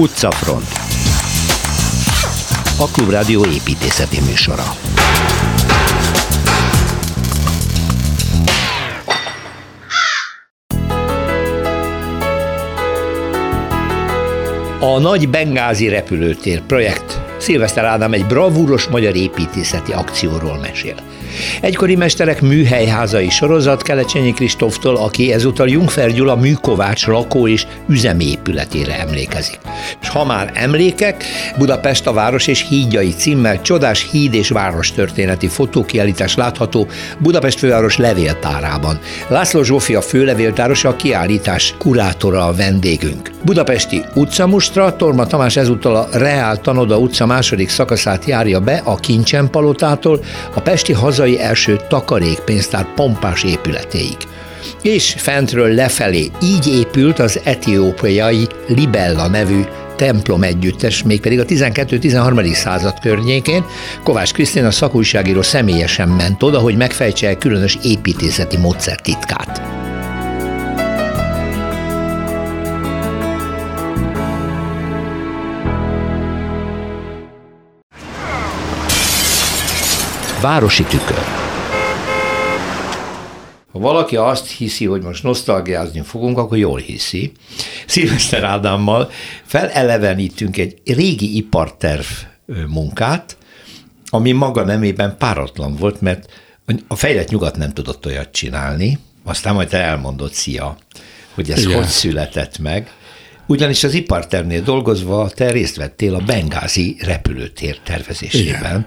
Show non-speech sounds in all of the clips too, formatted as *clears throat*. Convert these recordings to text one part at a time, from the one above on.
Utcafront. A Klubrádió építészeti műsora. A Nagy Bengázi repülőtér projekt. Szilveszter Ádám egy bravúros magyar építészeti akcióról mesél. Egykori mesterek műhelyházai sorozat Kelecsényi Kristóftól, aki ezúttal Jungfer Gyula műkovács lakó és üzemépületére emlékezik. És ha már emlékek, Budapest a város és hídjai címmel csodás híd és város történeti fotókiállítás látható Budapest főváros levéltárában. László Zsófia főlevéltárosa a kiállítás kurátora a vendégünk. Budapesti utcamustra Torma Tamás ezúttal a Reál Tanoda utca második szakaszát járja be a Kincsen palotától a Pesti hazai első takarékpénztár pompás épületéig. És fentről lefelé így épült az etiópiai Libella nevű templom együttes, mégpedig a 12-13. század környékén. Kovács Krisztina szakújságíró személyesen ment oda, hogy megfejtse különös építészeti módszer titkát. Városi tükör. Ha valaki azt hiszi, hogy most nosztalgiázni fogunk, akkor jól hiszi. Szilveszter Ádámmal felelevenítünk egy régi iparterv munkát, ami maga nemében páratlan volt, mert a fejlett nyugat nem tudott olyat csinálni, aztán majd te elmondod, szia, hogy ez Igen. hogy született meg. Ugyanis az ipartervnél dolgozva te részt vettél a Bengázi repülőtér tervezésében. Igen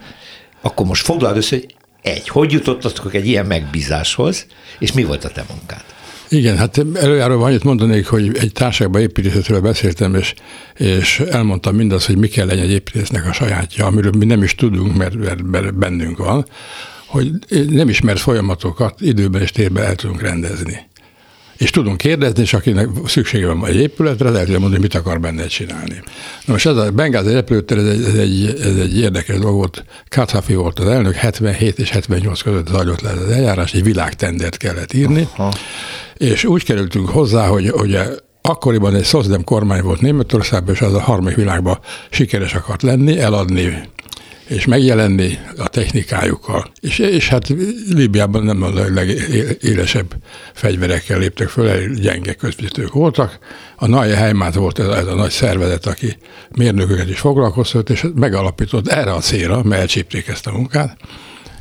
akkor most foglald össze, hogy egy, hogy jutottatok egy ilyen megbízáshoz, és mi volt a te munkád? Igen, hát előjáróban annyit mondanék, hogy egy társaságban építészetről beszéltem, és, és elmondtam mindazt, hogy mi kell legyen egy építésznek a sajátja, amiről mi nem is tudunk, mert, mert, bennünk van, hogy nem ismert folyamatokat időben és térben el tudunk rendezni és tudunk kérdezni, és akinek szüksége van egy épületre, tudja mondani, mit akar benne csinálni. Na most ez a Bengázi repülőtér, ez egy, ez egy, ez egy érdekes dolog volt. Kathafi volt az elnök, 77 és 78 között zajlott le az eljárás, egy világtendert kellett írni, Aha. és úgy kerültünk hozzá, hogy, hogy akkoriban egy szozdem kormány volt Németországban, és az a harmadik világban sikeres akart lenni, eladni és megjelenni a technikájukkal. És, és hát Líbiában nem a legélesebb fegyverekkel léptek föl, gyenge közvetítők voltak. A Nagy Heimát volt ez, ez a nagy szervezet, aki mérnököket is foglalkoztat, és megalapított erre a célra, mert elcsípték ezt a munkát,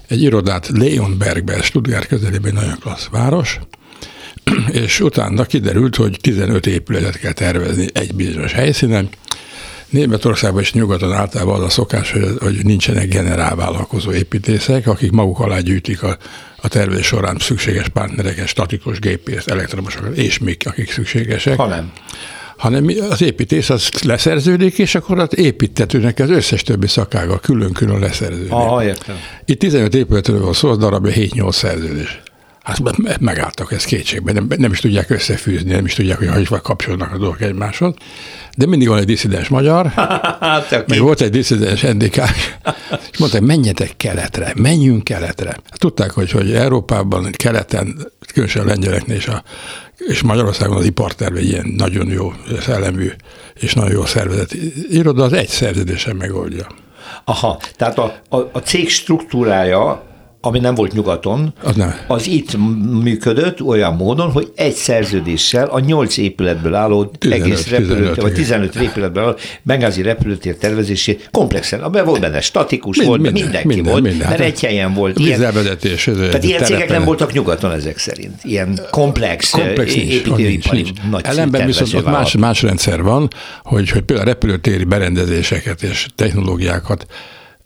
egy irodát Leonbergben, Stuttgart közelében nagyon klassz város, *clears throat* és utána kiderült, hogy 15 épületet kell tervezni egy bizonyos helyszínen, Németországban és nyugaton általában az a szokás, hogy, hogy nincsenek generálvállalkozó építészek, akik maguk alá gyűjtik a, a tervezés során szükséges partnereket, statikus gépészt, elektromosokat, és még akik szükségesek. Ha nem hanem az építész az leszerződik, és akkor az építetőnek az összes többi szakága külön-külön leszerződik. Aha, értem. Itt 15 épületről van szó, az darabja 7-8 szerződés. Hát megálltak ez kétségben, nem, nem is tudják összefűzni, nem is tudják, hogy hogy kapcsolnak a dolgok egymáshoz. De mindig van egy diszidens magyar, *laughs* hát, meg volt egy diszidens NDK, és mondták, menjetek keletre, menjünk keletre. Hát tudták, hogy, hogy Európában, keleten, különösen a lengyeleknél és, a, és Magyarországon az iparterve ilyen nagyon jó szellemű és nagyon jó szervezet iroda, az egy szerződésen megoldja. Aha, tehát a, a, a cég struktúrája ami nem volt nyugaton, az, nem. az itt működött olyan módon, hogy egy szerződéssel a nyolc épületből álló 15, egész repülőtér, vagy 15 épületből álló Bengázi repülőtér tervezését komplexen, abban volt benne statikus, Mind, volt, minden, mindenki minden, volt, minden. mert egy helyen volt. Ilyen, Vizelvezetés. Tehát ilyen cégek nem voltak nyugaton ezek szerint. Ilyen komplex, komplex építőipari nagy Ellenben viszont ott más, más rendszer van, hogy, hogy például a repülőtéri berendezéseket és technológiákat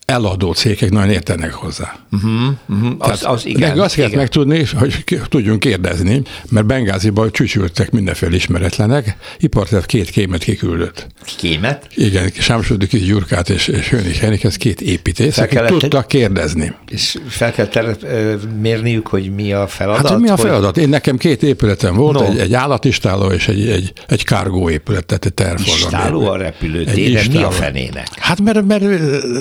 eladó cégek nagyon értenek hozzá. Uh-huh, uh-huh. Az, az igen, meg azt kell megtudni, hogy tudjunk kérdezni, mert Bengáziban csücsültek mindenféle ismeretlenek, ipartert két kémet kiküldött. Kémet? Igen, Sámsodi Kis Gyurkát és, és Hönig Henik, ez két építész, akik kellett, tudtak kérdezni. És fel kell ter- mérniük, hogy mi a feladat? Hát, mi a feladat? Hogy... Én nekem két épületem volt, no. egy, egy állatistáló és egy, egy, egy kárgó épület, tehát egy tervforgalmi. Istáló a repülőtér, mi a fenének? Hát mert, mert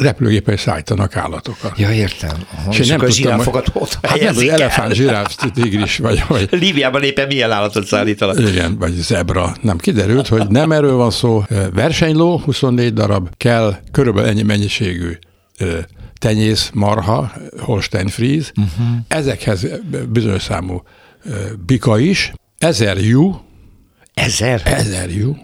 repülőgépen és szállítanak állatokat. Ja, értem. Aha. És, és nem tudtam, zsiráfokat ott hát nem, hogy elefánt, zsiráf, tigris, vagy, vagy *laughs* Líbiában éppen milyen állatot szállítanak. igen, vagy zebra. Nem kiderült, hogy nem erről van szó. Versenyló, 24 darab, kell körülbelül ennyi mennyiségű tenyész, marha, Holstein Fries, uh-huh. ezekhez bizonyos számú bika is, ezer jú, Ezer? ezer jú,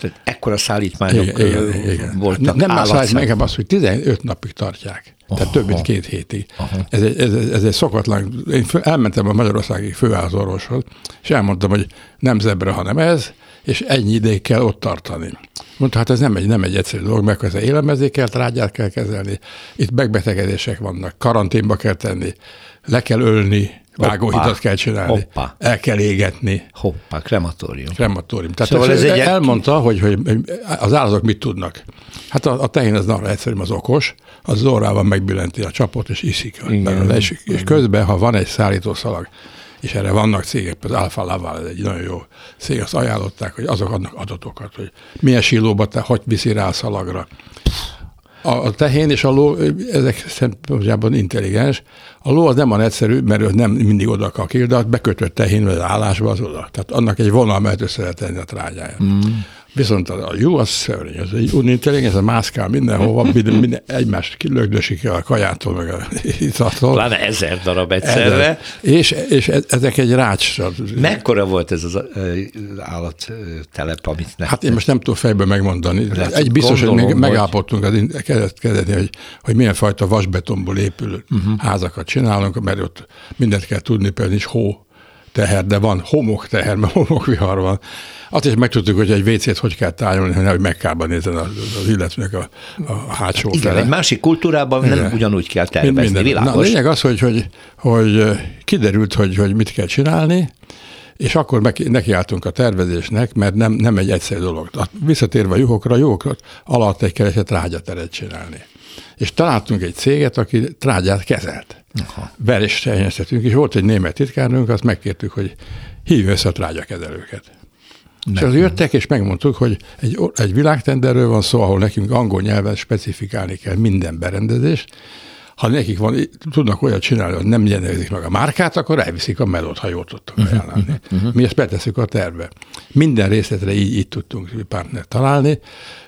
Tehát ekkora szállítmányok igen, igen, igen. voltak. Nem más állatszám- meg az, hogy 15 napig tartják. Tehát több mint két hétig. Ez egy, ez, ez egy szokatlan. Én elmentem a Magyarországi főházorvoshoz, és elmondtam, hogy nem zebra, hanem ez, és ennyi ideig kell ott tartani. Mondta, hát ez nem egy, nem egy egyszerű dolog, mert ez élelmezékkel, trágyát kell kezelni, itt megbetegedések vannak, karanténba kell tenni, le kell ölni, vágóhidat kell csinálni, Hoppá. el kell égetni. Hoppá, krematórium. Krematórium. Tehát Szóval ez egy- elmondta, hogy, hogy az állatok mit tudnak. Hát a, a tehén az nagyon egyszerű, az okos, az az orrával megbillenti a csapot, és iszik Igen. És, és közben, ha van egy szállítószalag, és erre vannak cégek, az Alfa Laval, ez egy nagyon jó cég, azt ajánlották, hogy azok adnak adatokat, hogy milyen silóba te hogy viszi rá a szalagra. A, tehén és a ló, ezek szempontjában intelligens. A ló az nem olyan egyszerű, mert ő nem mindig oda kakil, de bekötött tehén vagy állásba az oda. Tehát annak egy vonal mellett össze a trágyáját. Mm. Viszont a, jó az szörnyű, ez egy unintelligens, ez mászkál mindenhova, minden, minden, egymást kilögdösik a kajától, meg a itattól. Pláne ezer darab egyszerre. És, és e- ezek egy rácsra. Mekkora volt ez az állattelep, amit nektek? Hát én most nem tudom fejből megmondani. Lehet, Egy biztos, hogy még gondolom, hogy- megállapodtunk az in- kezdet- kezdetni, hogy, hogy milyen fajta vasbetonból épülő uh-huh. házakat csinálunk, mert ott mindent kell tudni, például nincs hó teher, de van homok teher, mert homokvihar van. Azt is megtudtuk, hogy egy WC-t hogy kell tárolni, hogy nehogy megkába nézzen az, az illetőnek a, a hátsó Igen, fele. egy másik kultúrában nem Igen. ugyanúgy kell tervezni, minden. Na, a világos? lényeg az, hogy, hogy, hogy kiderült, hogy, hogy mit kell csinálni, és akkor meg, nekiálltunk a tervezésnek, mert nem, nem egy egyszerű dolog. Visszatérve a juhokra, a juhokra alatt egy keresett trágyateret csinálni. És találtunk egy céget, aki trágyát kezelt. Verést teljesztettünk, és volt egy német titkárnőnk, azt megkértük, hogy hívja össze a trágyakezelőket. És az jöttek, és megmondtuk, hogy egy, egy világtenderről van szó, ahol nekünk angol nyelven specifikálni kell minden berendezést. Ha nekik van, tudnak olyat csinálni, hogy nem jelezik meg a márkát, akkor elviszik a melót, ha jól tudtok ajánlani. Mi ezt betesszük a tervbe. Minden részletre így, így tudtunk partnert találni,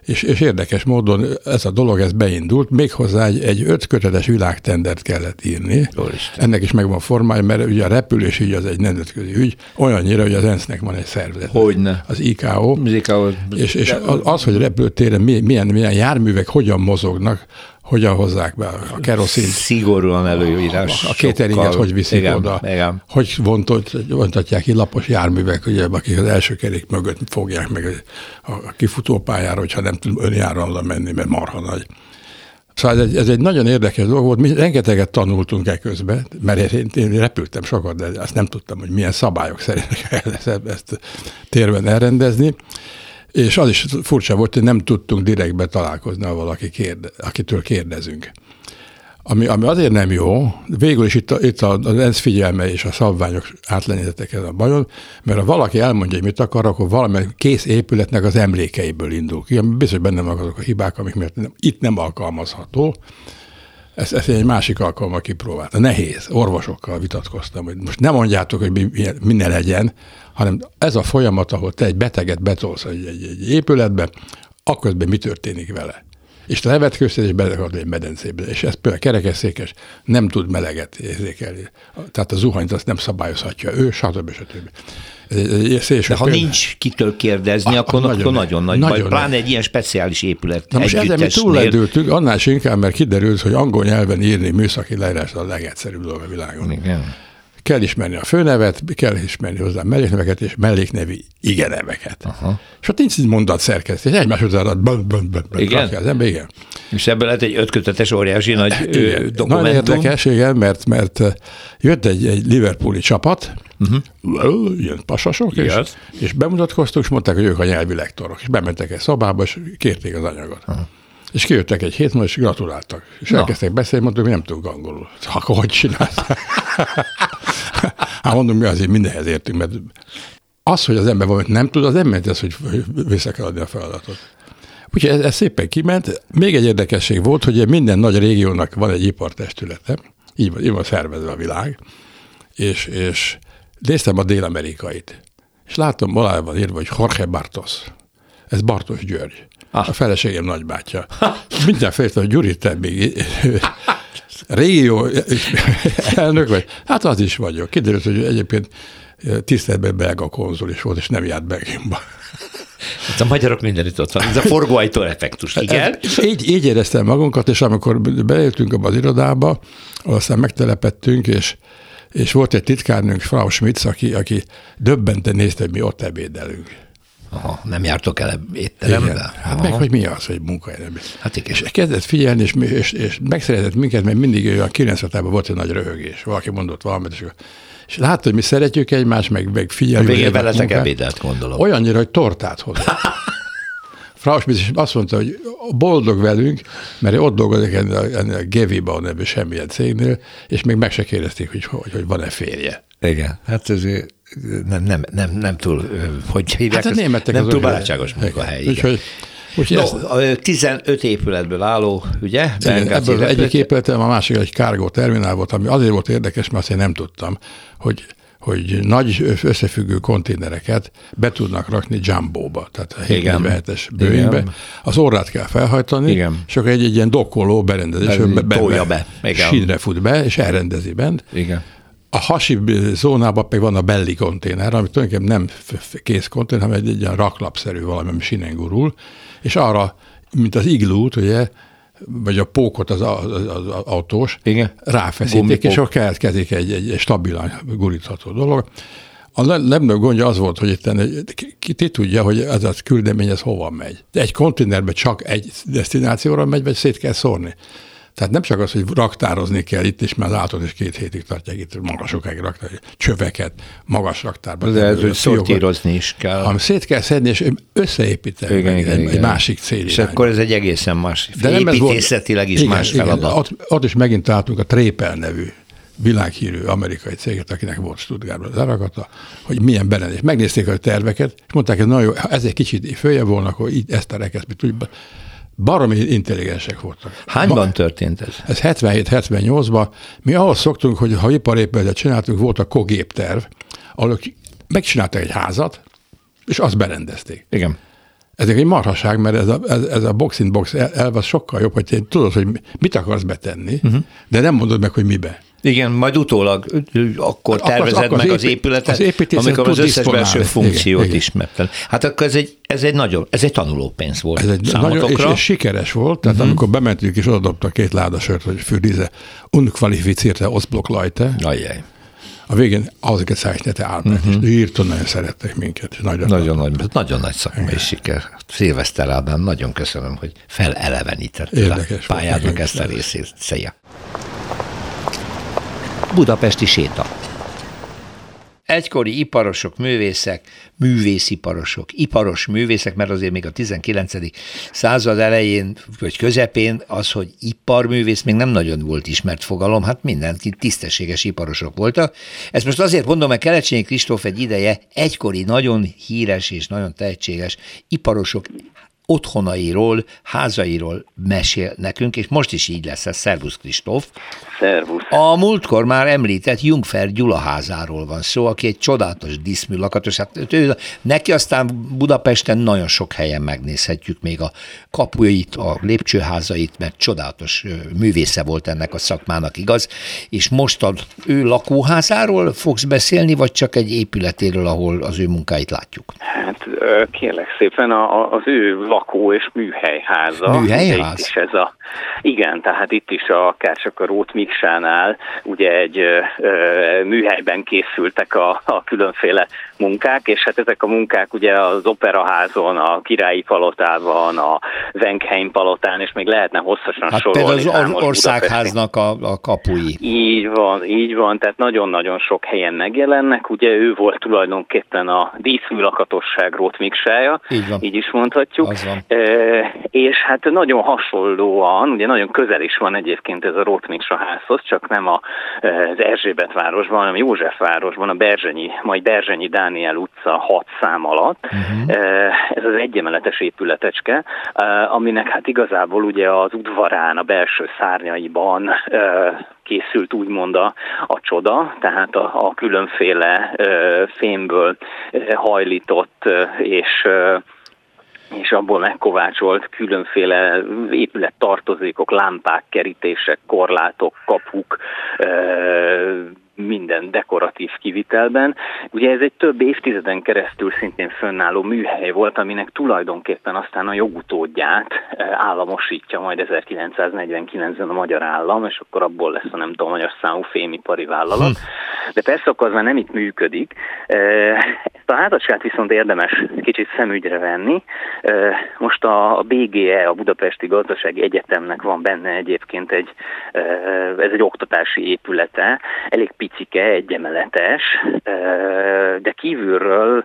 és, és érdekes módon ez a dolog, ez beindult, méghozzá egy, egy öt kötetes világtendert kellett írni. Ennek is megvan formája, mert ugye a repülés ügy az egy nemzetközi ügy, olyannyira, hogy az ENSZ-nek van egy szervezet. Hogyne. Az ICAO, Muzika, és, és az, az, hogy repülőtéren mi- milyen, milyen járművek hogyan mozognak, hogyan hozzák be a keroszint, szigorúan előírás. a kéteringet hogy viszik igen, oda, Igen. hogy vontott, vontatják ki lapos járművek, ugye, akik az első kerék mögött fogják meg a, a kifutópályára, hogyha nem tud önjáróan menni, mert marha nagy. Szóval ez egy, ez egy nagyon érdekes dolog volt, mi rengeteget tanultunk e közben, mert én, én repültem sokat, de azt nem tudtam, hogy milyen szabályok szerint kell *laughs* ezt, ezt térben elrendezni. És az is furcsa volt, hogy nem tudtunk direktbe találkozni, ha valaki kérde, akitől kérdezünk. Ami, ami azért nem jó, végül is itt, a, itt a- az ENSZ figyelme és a szabványok átlenítettek ezen a bajon, mert ha valaki elmondja, hogy mit akar, akkor valamelyik kész épületnek az emlékeiből indul ki, ami biztos benne vannak azok a hibák, amik miatt nem, itt nem alkalmazható. Ezt, ezt egy másik alkalommal kipróbáltam. Nehéz. Orvosokkal vitatkoztam, hogy most nem mondjátok, hogy mi, ne legyen, hanem ez a folyamat, ahol te egy beteget betolsz egy, egy, egy épületbe, akkor mi történik vele. És te levetkőzted, és belekapod egy medencébe. És ez például kerekesszékes nem tud meleget érzékelni. Tehát a zuhanyt azt nem szabályozhatja ő, stb. stb. Szélső De ha nincs kitől kérdezni, Ah, akkor nagyon nagyon, nagy. akkor nagyon nagy Nagyon baj. Pláne egy ilyen speciális épület Na most ezzel mi túllendültünk, annál is inkább, mert kiderült, hogy angol nyelven írni műszaki leírás a legegyszerűbb dolog a világon. Igen. Kell ismerni a főnevet, kell ismerni hozzá mellékneveket és melléknevi igeneveket. Aha. És ott nincs mondat szerkesztés, egymás után az ember, igen. És ebből lett egy ötkötetes óriási nagy igen. Nagyon dokumentum. érdekes, igen, mert, mert jött egy, egy Liverpooli csapat, uh-huh. ilyen pasasok, és, Yes. és bemutatkoztuk, és mondták, hogy ők a nyelvi lektorok. És bementek egy szobába, és kérték az anyagot. Uh-huh. És kijöttek egy hét múlva, és gratuláltak. És Na. elkezdtek beszélni, mondtuk, hogy nem tudunk angolul. Akkor hogy csinálsz? *laughs* hát mondom, mi azért mindenhez értünk, mert az, hogy az ember valamit nem tud, az nem jelenti azt, hogy vissza kell adni a feladatot. Úgyhogy ez, ez szépen kiment. Még egy érdekesség volt, hogy minden nagy régiónak van egy ipartestülete, így van, így van szervezve a világ, és, és néztem a dél-amerikait, és láttam valahol írva, hogy Jorge Bartos. Ez Bartos György. Ah. A feleségem nagybátyja. Mindjárt felírtam, hogy Gyuri, te még régió elnök vagy? Hát az is vagyok. Kiderült, hogy egyébként tiszteletben belga konzul is volt, és nem járt Belgiumba. Hát a magyarok mindenütt ott van. Ez a forgóajtó effektus, igen. Ez, így, így éreztem magunkat, és amikor beéltünk abba az irodába, aztán megtelepettünk, és, és volt egy titkárnőnk, Frau Schmitz, aki, aki döbbenten nézte, hogy mi ott ebédelünk. Aha, nem jártok el étterembe? Igen. Hát Aha. meg, hogy mi az, hogy munkahelyben. Hát igen. És kezdett figyelni, és, és, és megszeretett minket, mert mindig olyan 90 volt egy nagy röhögés. Valaki mondott valamit, és és látta, hogy mi szeretjük egymást, meg, meg figyeljük. A végén veletek ebédelt, gondolom. Olyannyira, hogy tortát hozott. *laughs* Frau is azt mondta, hogy boldog velünk, mert ott dolgozik ennél, ennél a Geviba nevű semmilyen cégnél, és még meg se kérdezték, hogy, hogy, hogy van-e férje. Igen, hát ez nem, nem, nem, nem túl, hogy hívják, hát a nem túl barátságos munkahely. Úgyhogy Úgyhogy no, ezt... 15 épületből álló, ugye? Igen, ebből egyik épületem, a másik egy kárgó terminál volt, ami azért volt érdekes, mert azt én nem tudtam, hogy hogy nagy összefüggő konténereket be tudnak rakni jumbóba, tehát a 747-es bőingbe. Az orrát kell felhajtani, Igen. és akkor egy, egy ilyen dokkoló berendezés, be, be, be, be. sínre fut be, és elrendezi bent. Igen. A hasi zónában pedig van a belli konténer, ami tulajdonképpen nem kész konténer, hanem egy, egy ilyen raklapszerű valami, ami sinen gurul, és arra, mint az iglút, ugye, vagy a pókot az, az, az, az autós, Igen. ráfeszítik, és akkor keletkezik egy, egy, egy stabilan gurítható dolog. A legnagyobb gondja az volt, hogy itt ki, ki tudja, hogy ez a küldemény ez hova megy. De egy konténerbe csak egy destinációra megy, vagy szét kell szórni. Tehát nem csak az, hogy raktározni kell itt is, mert állatot is két hétig tartják itt magas sokáig raktár, csöveket magas raktárban. De ez, hogy szortírozni is kell. Hanem szét kell szedni, és összeépíteni igen, igen, egy, igen. egy másik cél. És akkor ez egy egészen más, De nem építészetileg is igen, más feladat. Igen, ott, ott is megint találtunk a Trépel nevű világhírű amerikai céget, akinek volt Stuttgartban az arakata, hogy milyen berendezés. Megnézték a terveket, és mondták, hogy nagyon jó, ez egy kicsit följebb volna, akkor így ezt a rekesztbit tudjuk baromi intelligensek voltak. Hányban ba- történt ez? Ez 77-78-ban. Mi ahhoz szoktunk, hogy ha iparépületet csináltunk, volt a kogép terv, ahol megcsináltak egy házat, és azt berendezték. Igen. Ez egy marhaság, mert ez a, ez, ez a box in box elv az sokkal jobb, hogy te tudod, hogy mit akarsz betenni, uh-huh. de nem mondod meg, hogy mibe. Igen, majd utólag akkor tervezed akkor, akkor meg az, épületet, az amikor az összes belső funkciót igen, ismerted. Hát akkor ez egy, ez egy nagyon, ez egy tanulópénz volt ez egy nagyon, és, és, sikeres volt, tehát uh-huh. amikor bementünk és odadobta két ládasört, hogy für diese unqualifizierte Ostblock Leute. Ajjaj. A végén ausgezeichnete Arbeit, uh-huh. és írton nagyon szerettek minket. Nagyon, nagyon, nagy, nagyon nagy szakmai siker. Szilveszter Ádám, nagyon köszönöm, hogy felelevenített a pályádnak ezt a részét. Szia! Budapesti séta. Egykori iparosok, művészek, művésziparosok, iparos művészek, mert azért még a 19. század elején vagy közepén az, hogy iparművész még nem nagyon volt ismert fogalom, hát mindenki tisztességes iparosok voltak. Ezt most azért mondom, mert Kelecsényi Kristóf egy ideje egykori nagyon híres és nagyon tehetséges iparosok otthonairól, házairól mesél nekünk, és most is így lesz ez. Szervusz Kristóf! Szervusz! A múltkor már említett Jungfer Gyula házáról van szó, aki egy csodálatos diszmű lakatos. Hát ő, neki aztán Budapesten nagyon sok helyen megnézhetjük még a kapuit, a lépcsőházait, mert csodálatos művésze volt ennek a szakmának, igaz? És most az ő lakóházáról fogsz beszélni, vagy csak egy épületéről, ahol az ő munkáit látjuk? Hát kérlek szépen az ő lakó- és műhelyháza. Műhelyház? Itt is ez a, igen, tehát itt is a, akár csak a Rót Miksánál ugye egy ö, műhelyben készültek a, a különféle munkák, és hát ezek a munkák ugye az Operaházon, a Királyi Palotában, a Venkheim Palotán, és még lehetne hosszasan hát sorolni. az országháznak a, a kapui. Így van, így van, tehát nagyon-nagyon sok helyen megjelennek. Ugye ő volt tulajdonképpen a díszműlakatosság Rót Miksája, így, van. így is mondhatjuk. Az van. és hát nagyon hasonlóan, ugye nagyon közel is van egyébként ez a Rótmiksa házhoz, csak nem a, az Erzsébet városban, hanem Józsefvárosban, a Berzsenyi, majd Berzsenyi Dániel utca 6 szám alatt. Uh-huh. Ez az egyemeletes épületecske, aminek hát igazából ugye az udvarán, a belső szárnyaiban készült úgymond a, a csoda, tehát a, a különféle fémből hajlított és és abból megkovácsolt különféle épület tartozékok, lámpák, kerítések, korlátok, kapuk, minden dekoratív kivitelben. Ugye ez egy több évtizeden keresztül szintén fönnálló műhely volt, aminek tulajdonképpen aztán a jogutódját államosítja majd 1949-ben a magyar állam, és akkor abból lesz a nem tudom, magyar számú fémipari vállalat. Hm. De persze akkor az már nem itt működik. A házasságát viszont érdemes kicsit szemügyre venni. Most a BGE, a Budapesti Gazdasági Egyetemnek van benne egyébként egy, ez egy oktatási épülete, elég picike, egyemeletes, de kívülről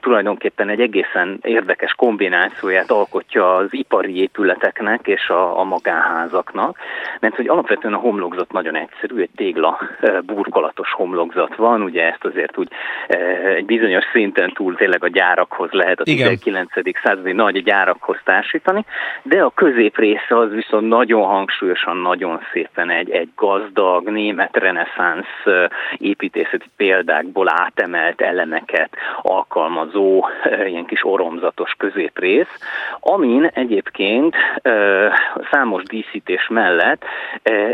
tulajdonképpen egy egészen érdekes kombinációját alkotja az ipari épületeknek és a, a magánházaknak, mert hogy alapvetően a homlokzat nagyon egyszerű, egy tégla burkolatos homlokzat van, ugye ezt azért úgy egy bizonyos szinten túl tényleg a gyárakhoz lehet a 19. századi nagy gyárakhoz társítani, de a közép része az viszont nagyon hangsúlyosan, nagyon szépen egy, egy gazdag német reneszánsz építészeti példákból átemelt elemeket alkalmazó ilyen kis oromzatos középrész, amin egyébként számos díszítés mellett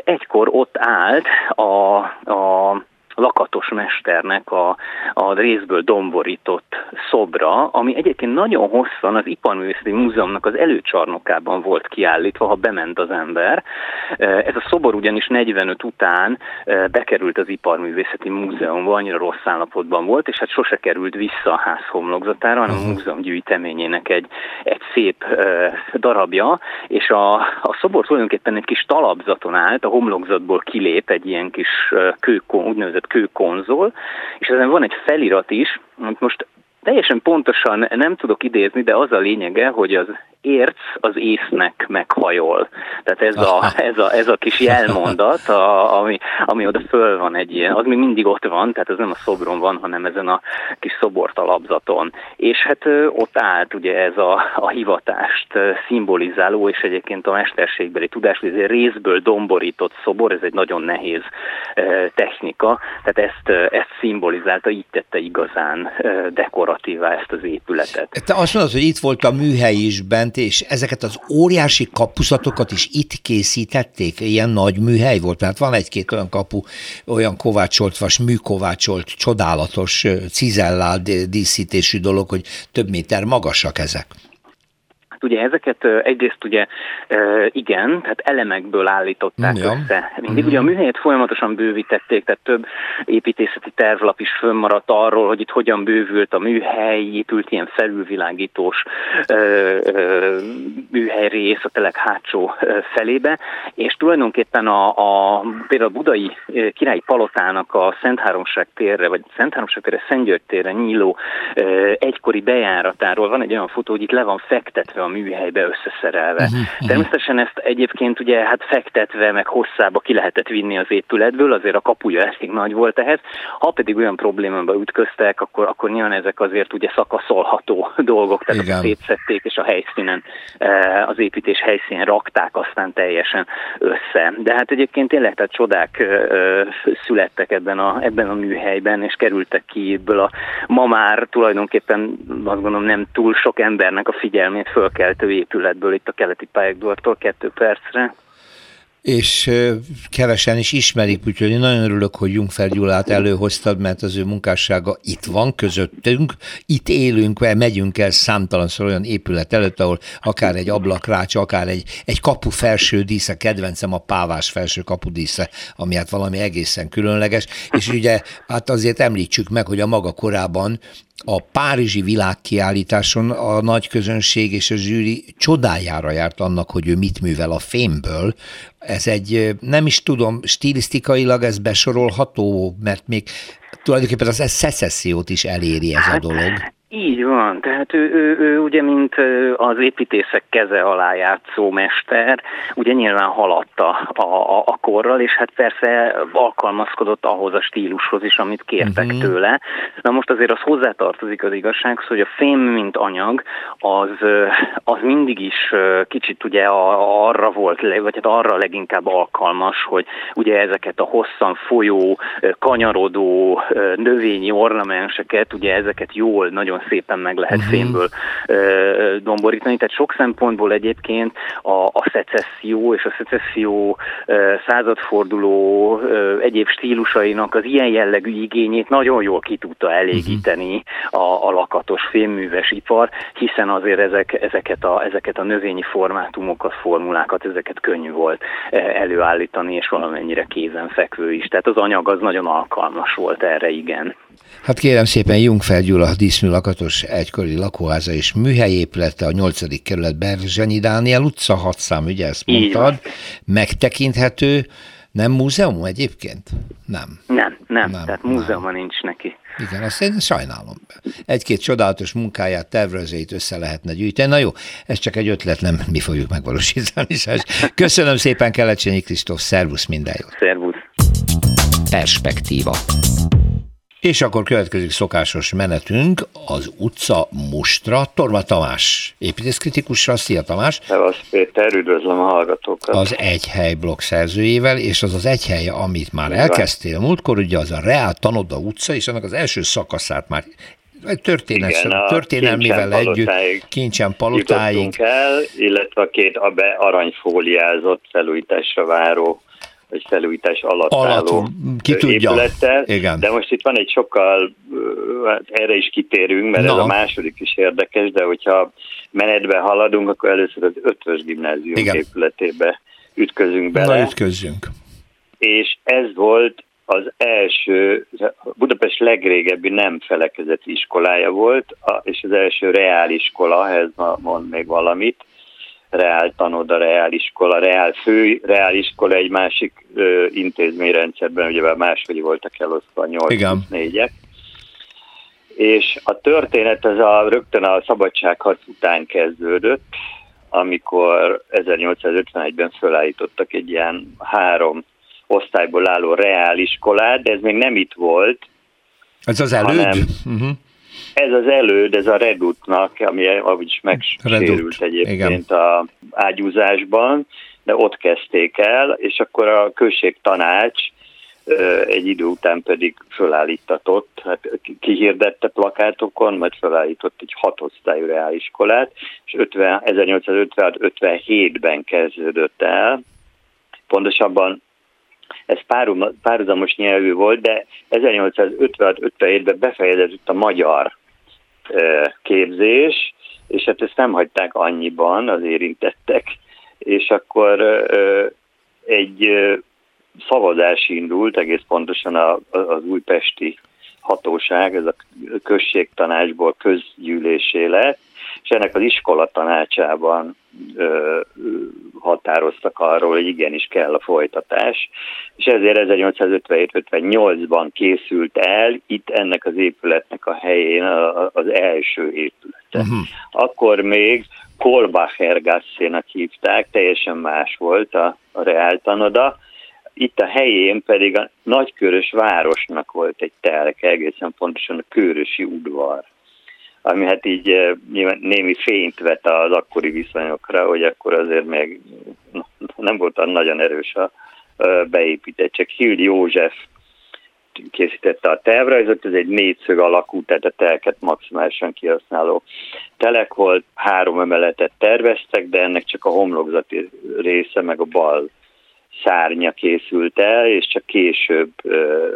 egykor ott állt a, a lakatos mesternek a, a részből domborított szobra, ami egyébként nagyon hosszan az Iparművészeti Múzeumnak az előcsarnokában volt kiállítva, ha bement az ember. Ez a szobor ugyanis 45 után bekerült az Iparművészeti Múzeumba, annyira rossz állapotban volt, és hát sose került vissza a ház homlokzatára, hanem a múzeum gyűjteményének egy, egy szép darabja, és a, a szobor tulajdonképpen egy kis talapzaton állt, a homlokzatból kilép egy ilyen kis kőkon, úgynevezett kőkonzol, és ezen van egy felirat is, amit most teljesen pontosan nem tudok idézni, de az a lényege, hogy az érc az észnek meghajol. Tehát ez a, *laughs* ez a, ez a kis jelmondat, a, ami, ami oda föl van egy ilyen, az még mindig ott van, tehát ez nem a szobron van, hanem ezen a kis szobortalapzaton. És hát ott állt ugye ez a, a hivatást szimbolizáló, és egyébként a mesterségbeli tudás, hogy ez egy részből domborított szobor, ez egy nagyon nehéz technika, tehát ezt, ezt szimbolizálta, így tette igazán dekoratívá ezt az épületet. Te azt mondod, hogy itt volt a műhely is bent, jelent, és ezeket az óriási kapuszatokat is itt készítették, ilyen nagy műhely volt, tehát van egy-két olyan kapu, olyan kovácsolt, vas műkovácsolt, csodálatos, cizellált díszítésű dolog, hogy több méter magasak ezek. Hát ugye ezeket egyrészt ugye igen, tehát elemekből állították ja. össze. Mindig mm. ugye a műhelyet folyamatosan bővítették, tehát több építészeti tervlap is fönnmaradt arról, hogy itt hogyan bővült a műhely, épült ilyen felülvilágítós műhely rész a telek hátsó felébe, és tulajdonképpen a, a például a budai királyi palotának a Szent Háromság térre, vagy Szent Háromság térre, Szent György térre nyíló egykori bejáratáról van egy olyan fotó, hogy itt le van fektetve a műhelybe összeszerelve. Uh-huh, Természetesen ezt egyébként ugye hát fektetve, meg hosszába ki lehetett vinni az épületből, azért a kapuja elég nagy volt ehhez. Ha pedig olyan problémába ütköztek, akkor, akkor nyilván ezek azért ugye szakaszolható *laughs* dolgok, tehát Igen. szétszették, és a helyszínen, eh, az építés helyszínen rakták aztán teljesen össze. De hát egyébként tényleg tehát csodák eh, születtek ebben a, ebben a műhelyben, és kerültek ki ebből a ma már tulajdonképpen azt gondolom nem túl sok embernek a figyelmét föl felkeltő épületből itt a keleti pályakdortól kettő percre. És kevesen is ismerik, úgyhogy én nagyon örülök, hogy Jungfer Gyulát előhoztad, mert az ő munkássága itt van közöttünk, itt élünk, mert megyünk el számtalanszor olyan épület előtt, ahol akár egy ablakrács, akár egy, egy kapu felső dísze, kedvencem a pávás felső kapu dísze, ami hát valami egészen különleges, és ugye hát azért említsük meg, hogy a maga korában a Párizsi világkiállításon a nagy közönség és a zsűri csodájára járt annak, hogy ő mit művel a fémből. Ez egy, nem is tudom, stilisztikailag ez besorolható, mert még tulajdonképpen az szecessziót is eléri ez a hát, dolog. Így van, tehát ő, ő, ő ugye, mint az építészek keze alá játszó mester, ugye nyilván haladta a, a, a korral, és hát persze alkalmazkodott ahhoz a stílushoz is, amit kértek uh-huh. tőle. Na most azért az hozzátartozik az igazság, hogy a fém, mint anyag, az, az mindig is kicsit ugye arra volt, vagy hát arra leginkább alkalmas, hogy ugye ezeket a hosszan folyó, kanyarodó növényi ornamenseket, ugye ezeket jól, nagyon szépen meg lehet uh-huh. fémből ö, domborítani. Tehát sok szempontból egyébként a, a szecesszió és a szecesszió ö, századforduló ö, egyéb stílusainak az ilyen jellegű igényét nagyon jól ki tudta elégíteni uh-huh. a, a lakatos fémműves ipar, hiszen azért ezek, ezeket, a, ezeket a növényi formátumokat, formulákat, ezeket könnyű volt előállítani, és valamennyire kézenfekvő is. Tehát az anyag az nagyon alkalmas volt erre, igen. Hát kérem szépen Jungfeld Gyula díszmű lakatos egykori lakóháza és műhelyépülete a 8. kerület Berzsenyi Dániel utca, 6 szám, ugye ezt mondtad, megtekinthető, nem múzeum egyébként? Nem. Nem, nem, nem tehát múzeuma nincs neki. Igen, azt én sajnálom. Egy-két csodálatos munkáját, tervezőit össze lehetne gyűjteni. Na jó, ez csak egy ötlet, nem mi fogjuk megvalósítani. Köszönöm szépen, Kelecsényi Kristóf, szervusz, minden jót. Szervusz. Perspektíva. És akkor következik szokásos menetünk az utca mustra. Torma Tamás, építészkritikusra. Szia Tamás! Szevasz Péter, üdvözlöm a hallgatókat! Az Egyhely blog szerzőjével, és az az Egyhely, amit már elkezdtél múltkor, ugye az a Reál Tanoda utca, és annak az első szakaszát már történet, Igen, történelmivel együtt kincsen palotáig. el, illetve a két aranyfóliázott felújításra váró vagy felújítás alatt, alatt álló ki tudja. épülettel. Igen. De most itt van egy sokkal, hát erre is kitérünk, mert Na. ez a második is érdekes, de hogyha menetbe haladunk, akkor először az ötvös gimnázium Igen. épületébe ütközünk bele. Na, ütközzünk. És ez volt az első, Budapest legrégebbi nem felekezeti iskolája volt, és az első reáliskola, ez mond még valamit, reál tanoda, reál iskola, reál fő, reál iskola egy másik ö, intézményrendszerben, ugye máshogy voltak elosztva a 8 4 És a történet ez a, rögtön a szabadságharc után kezdődött, amikor 1851-ben felállítottak egy ilyen három osztályból álló reáliskolát, de ez még nem itt volt. Ez az előd? Hanem, uh-huh. Ez az előd, ez a Redutnak, ami ahogy is megsérült egyébként igen. a ágyúzásban, de ott kezdték el, és akkor a községtanács egy idő után pedig fölállítatott, hát kihirdette plakátokon, majd fölállított egy hatosztályú reáliskolát, és 1856-57-ben kezdődött el. Pontosabban ez párhuzamos nyelvű volt, de 1856-57-ben befejeződött a magyar képzés, és hát ezt nem hagyták annyiban az érintettek, és akkor egy szavazás indult, egész pontosan az újpesti hatóság, ez a községtanácsból közgyűlésé lett, és ennek az iskola tanácsában ö, határoztak arról, hogy igenis kell a folytatás, és ezért 1857-58-ban készült el itt ennek az épületnek a helyén az első épülete. Uh-huh. Akkor még Kolbacher Gassénak hívták, teljesen más volt a, a reáltanoda, itt a helyén pedig a nagykörös városnak volt egy telke, egészen pontosan a körösi udvar ami hát így eh, nyilván némi fényt vet az akkori viszonyokra, hogy akkor azért még nem volt nagyon erős a beépített, csak Hild József készítette a tervrajzot, ez egy négyszög alakú, tehát a telket maximálisan kihasználó telek volt, három emeletet terveztek, de ennek csak a homlokzati része, meg a bal szárnya készült el, és csak később ö,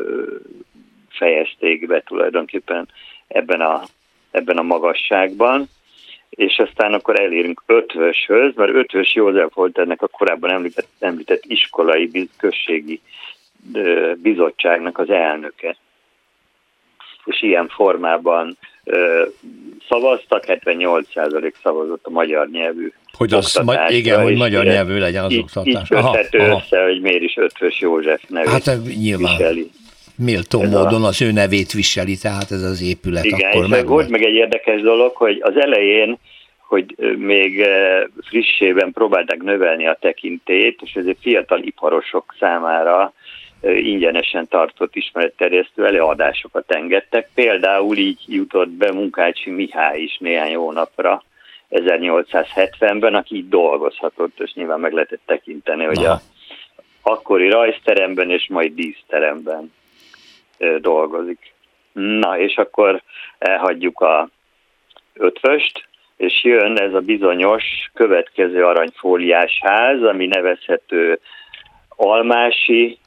fejezték be tulajdonképpen ebben a ebben a magasságban, és aztán akkor elérünk ötvöshöz, mert ötvös József volt ennek a korábban említett, említett iskolai községi bizottságnak az elnöke. És ilyen formában ö, szavaztak, 78% szavazott a magyar nyelvű hogy az, ma, igen, hogy magyar nyelvű legyen az oktatás. Így, így össze, hogy miért is Ötvös József nevét hát, nyilván. viseli. Méltó ez módon a... az ő nevét viseli, tehát ez az épület Igen, akkor meg volt meg egy érdekes dolog, hogy az elején hogy még frissében próbálták növelni a tekintét, és ezért fiatal iparosok számára ingyenesen tartott ismeretterjesztő előadásokat engedtek. Például így jutott be Munkácsi Mihály is néhány hónapra 1870-ben, aki így dolgozhatott, és nyilván meg lehetett tekinteni, hogy a akkori rajzteremben és majd díszteremben dolgozik. Na, és akkor elhagyjuk a ötvöst, és jön ez a bizonyos következő aranyfóliás ház, ami nevezhető Almási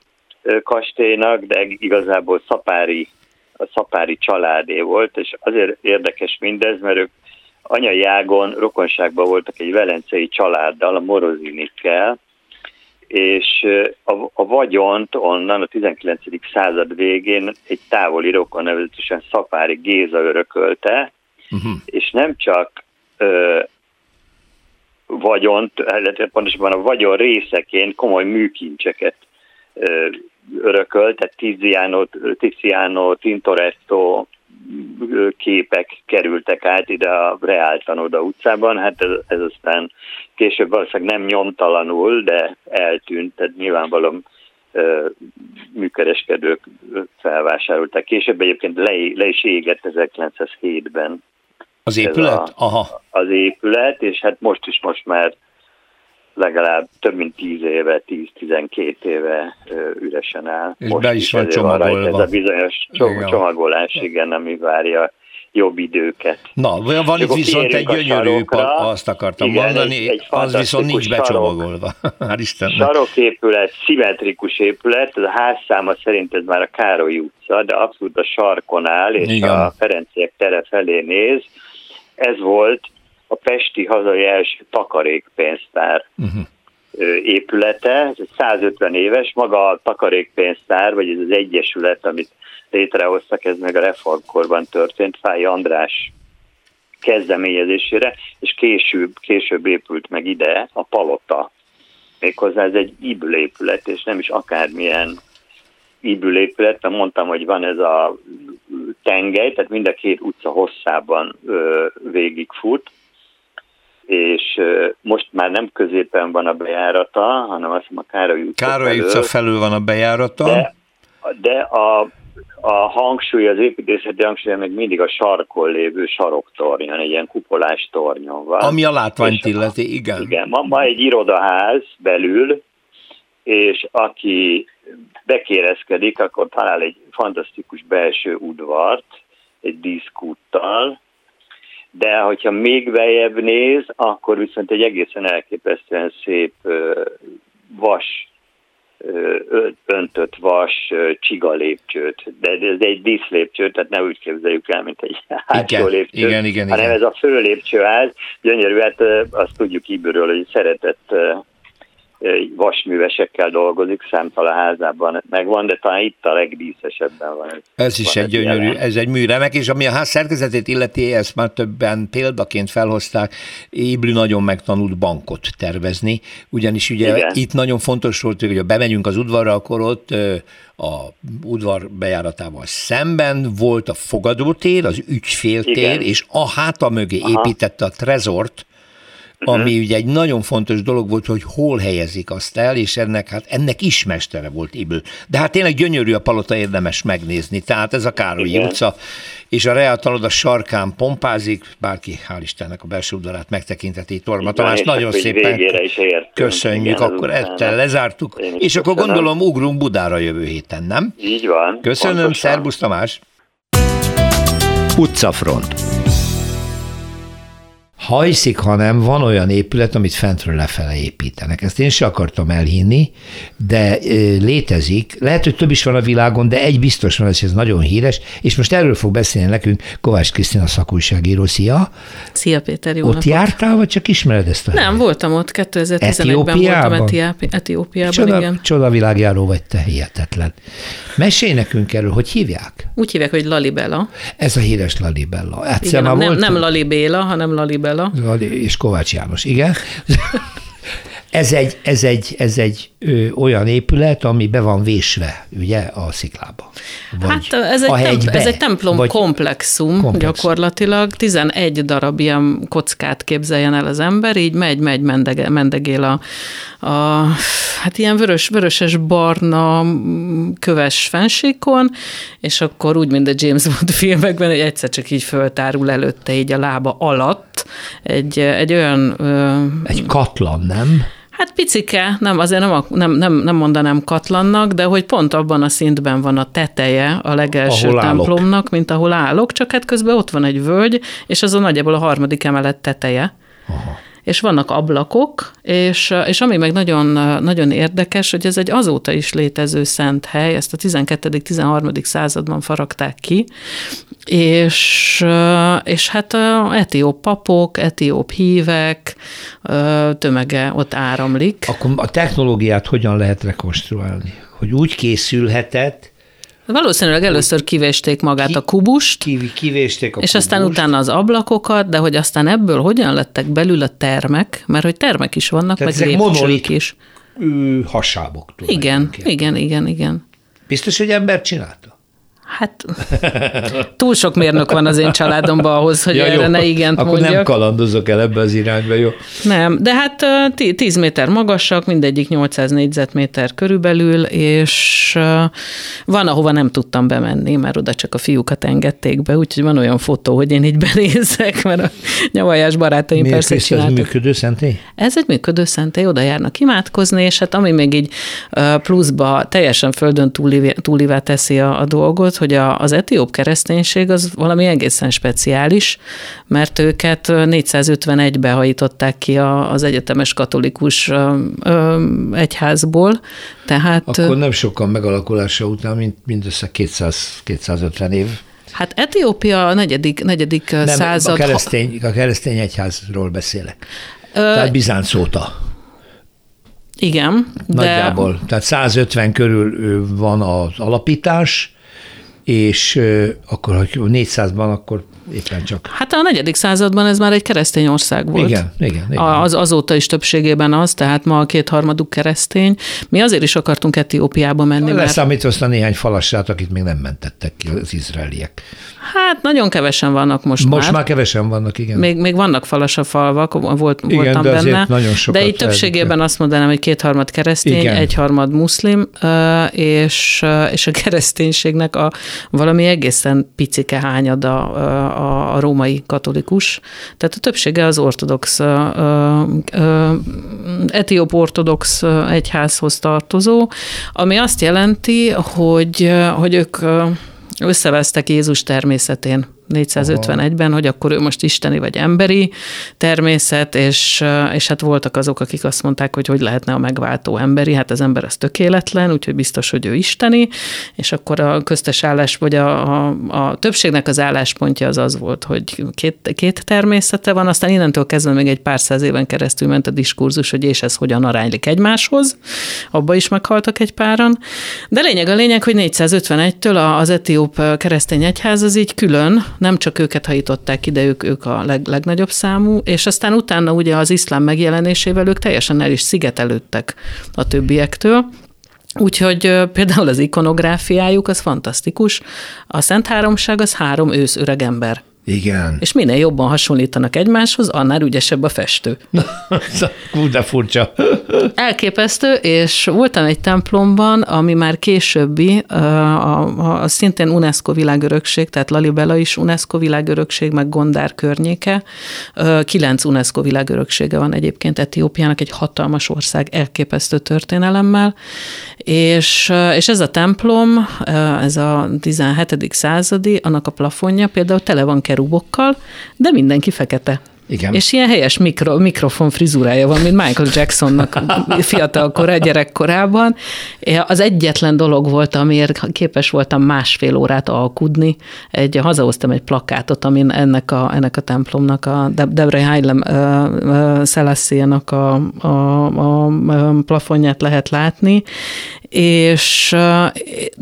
kastélynak, de igazából Szapári, a Szapári családé volt, és azért érdekes mindez, mert ők anyai ágon rokonságban voltak egy velencei családdal, a Morozinikkel, és a, a vagyont onnan a 19. század végén egy távoli rokon nevezetesen Szapári Géza örökölte, uh-huh. és nem csak ö, vagyont, illetve pontosabban a vagyon részeként komoly műkincseket ö, örökölt, tehát Tiziano, Tiziano Tintoretto képek kerültek át ide a Reál Tanoda utcában, hát ez, ez aztán később valószínűleg nem nyomtalanul, de eltűnt, tehát nyilvánvalóan műkereskedők felvásárolták. Később egyébként le, le is égett 1907-ben. Az épület? A, Aha. Az épület, és hát most is most már legalább több mint 10 éve, 10-12 éve üresen áll. És Most be is van csomagolva. Ez a bizonyos igen. csomagolás, igen, ami várja jobb időket. Na, van itt viszont egy gyönyörű, azt akartam igen, mondani, egy, egy az viszont nincs becsomagolva. *laughs* Hál' Istennek. Saroképület, szimmetrikus épület, ez a házszáma szerint ez már a Károly utca, de abszolút a sarkon áll, és igen. a Ferenciek tere felé néz. Ez volt a Pesti hazai első takarékpénztár uh-huh. épülete, ez egy 150 éves, maga a takarékpénztár, vagy ez az egyesület, amit létrehoztak, ez meg a reformkorban történt, Fáj András kezdeményezésére, és később, később épült meg ide a palota. Méghozzá ez egy íbülépület, és nem is akármilyen íbülépület, mert mondtam, hogy van ez a tengely, tehát mind a két utca hosszában ö, végigfut, és most már nem középen van a bejárata, hanem azt hiszem a Károly utca Károly felől, utca felül van a bejárata. De, de a, a hangsúly, az építészeti hangsúly még mindig a sarkon lévő saroktornyon, egy ilyen kupolás tornyon van. Ami a látványt illeti, igen. Igen, ma, ma egy irodaház belül, és aki bekérezkedik, akkor talál egy fantasztikus belső udvart, egy diszkúttal, de hogyha még bejebb néz, akkor viszont egy egészen elképesztően szép vas, öntött vas csiga lépcsőt, de ez egy díszlépcső, tehát ne úgy képzeljük el, mint egy hátsó igen, lépcső, igen, igen, hanem igen. ez a fő lépcsőház, gyönyörű, hát azt tudjuk kívülről, hogy szeretett vasművesekkel dolgozik, számtala házában megvan, de talán itt a legdíszesebben van. Ez, is van egy gyönyörű, jelen. ez egy műremek, és ami a ház szerkezetét illeti, ezt már többen példaként felhozták, Éblü nagyon megtanult bankot tervezni, ugyanis ugye Igen. itt nagyon fontos volt, hogy ha bemegyünk az udvarra, akkor ott a udvar bejáratával szemben volt a fogadótér, az ügyféltér, Igen. és a háta mögé Aha. építette a trezort, uh-huh. ami ugye egy nagyon fontos dolog volt, hogy hol helyezik azt el, és ennek, hát ennek is mestere volt Ibl. De hát tényleg gyönyörű a palota, érdemes megnézni. Tehát ez a Károlyi Igen. utca, és a Real a sarkán pompázik, bárki, hál' Istennek a belső udvarát megtekinteti. Torma Tamás, nagyon szépen is köszönjük, Igen, akkor ezzel lezártuk, és akkor köszönöm. gondolom ugrunk Budára jövő héten, nem? Így van. Köszönöm, pontosan. szervusz Tamás! Utcafront hajszik, hanem van olyan épület, amit fentről lefele építenek. Ezt én sem akartam elhinni, de létezik. Lehet, hogy több is van a világon, de egy biztos van, ez nagyon híres, és most erről fog beszélni nekünk Kovács Krisztina szakújságíró. Szia! Szia Péter, jó Ott napot. jártál, vagy csak ismered ezt a Nem, helyet? voltam ott, 2011-ben voltam Etiópi, Etiópiában, csoda, igen. Csoda világjáró vagy te, hihetetlen. Mesélj nekünk erről, hogy hívják? Úgy hívják, hogy Lalibella. Ez a híres Lalibella. Igen, nem, volt... nem Lalibéla, hanem Lalibella. Lali és Kovács János, igen. *laughs* Ez egy, ez egy, ez egy ö, olyan épület, ami be van vésve, ugye, a sziklába. Vagy hát ez egy, temp- ez egy templom vagy komplexum, komplexum, gyakorlatilag. 11 darab ilyen kockát képzeljen el az ember, így megy, megy, mendege, mendegél a, a hát ilyen vörös, vöröses barna köves fensíkon, és akkor úgy, mint a James Bond filmekben, hogy egyszer csak így föltárul előtte így a lába alatt egy, egy olyan... Egy katlan, nem? Hát picike, nem, azért nem, nem, nem, nem mondanám katlannak, de hogy pont abban a szintben van a teteje a legelső ahol templomnak, állok. mint ahol állok, csak hát közben ott van egy völgy, és az a nagyjából a harmadik emelet teteje. Aha és vannak ablakok, és, és ami meg nagyon, nagyon érdekes, hogy ez egy azóta is létező szent hely, ezt a 12.-13. században faragták ki, és, és hát etióp papok, etióp hívek tömege ott áramlik. Akkor a technológiát hogyan lehet rekonstruálni? Hogy úgy készülhetett, Valószínűleg először kivésték magát ki, a kubust, ki, kivésték a és kubust. aztán utána az ablakokat, de hogy aztán ebből hogyan lettek belül a termek, mert hogy termek is vannak, Tehát meg lépcsők is. hasábok. Igen, igen, igen, igen. Biztos, hogy ember csinálta? Hát túl sok mérnök van az én családomban ahhoz, hogy ja, erre jó. ne igent Akkor mondjak. nem kalandozok el ebbe az irányba, jó? Nem, de hát 10 méter magasak, mindegyik 800 négyzetméter körülbelül, és van, ahova nem tudtam bemenni, mert oda csak a fiúkat engedték be, úgyhogy van olyan fotó, hogy én így *laughs* benézek, mert a nyavajás barátaim Miért persze csináltak. ez működő szentély? Ez egy működő szentély, oda járnak imádkozni, és hát ami még így pluszba teljesen földön túlivá teszi a, a dolgot, hogy a, az etióp kereszténység az valami egészen speciális, mert őket 451-ben hajították ki az egyetemes katolikus egyházból, tehát... Akkor nem sokan megalakulása után, mint mindössze 200, 250 év. Hát Etiópia a negyedik, negyedik nem, század... A keresztény, a keresztény egyházról beszélek. Ö, Tehát Bizánc óta. Igen. Nagyjából. De... Tehát 150 körül van az alapítás, és akkor, ha 400-ban, akkor éppen csak. Hát a negyedik században ez már egy keresztény ország volt. Igen, igen. igen. Az, azóta is többségében az, tehát ma a kétharmaduk keresztény. Mi azért is akartunk Etiópiába menni. Leszámítva azt a néhány falassát, akit még nem mentettek ki az izraeliek. Hát nagyon kevesen vannak most, most már. Most már kevesen vannak, igen. Még, még vannak falasa falvak, volt, igen, voltam de benne. Nagyon sokat de így többségében azt mondanám, hogy kétharmad keresztény, igen. egyharmad muszlim, és, és a kereszténységnek a valami egészen picike hányada a, a római katolikus. Tehát a többsége az ortodox, etióp ortodox egyházhoz tartozó, ami azt jelenti, hogy, hogy ők összevesztek Jézus természetén 451-ben, hogy akkor ő most isteni vagy emberi természet, és, és hát voltak azok, akik azt mondták, hogy hogy lehetne a megváltó emberi, hát az ember az tökéletlen, úgyhogy biztos, hogy ő isteni, és akkor a köztes állás, vagy a, a, a többségnek az álláspontja az az volt, hogy két, két természete van, aztán innentől kezdve még egy pár száz éven keresztül ment a diskurzus, hogy és ez hogyan aránylik egymáshoz, abba is meghaltak egy páran, de lényeg a lényeg, hogy 451-től az etióp keresztény egyház az így külön nem csak őket hajították ide, ők, ők a leg, legnagyobb számú, és aztán utána ugye az iszlám megjelenésével ők teljesen el is szigetelődtek a többiektől, Úgyhogy például az ikonográfiájuk az fantasztikus. A Szent Háromság az három ősz öreg ember. Igen. És minél jobban hasonlítanak egymáshoz, annál ügyesebb a festő. *laughs* Hú, de furcsa. Elképesztő, és voltam egy templomban, ami már későbbi, a, a, a szintén UNESCO világörökség, tehát Lalibela is UNESCO világörökség, meg Gondár környéke. Kilenc UNESCO világöröksége van egyébként Etiópiának, egy hatalmas ország elképesztő történelemmel, és, és ez a templom, ez a 17. századi, annak a plafonja például tele van kerubokkal, de mindenki fekete. Igen. És ilyen helyes mikro, mikrofon frizurája van, mint Michael Jacksonnak fiatalkor, gyerekkorában. Az egyetlen dolog volt, amiért képes voltam másfél órát alkudni. Egy, hazahoztam egy plakátot, amin ennek a, ennek a templomnak, a Debre Hailem Selassie-nak a, a, a, a plafonját lehet látni, és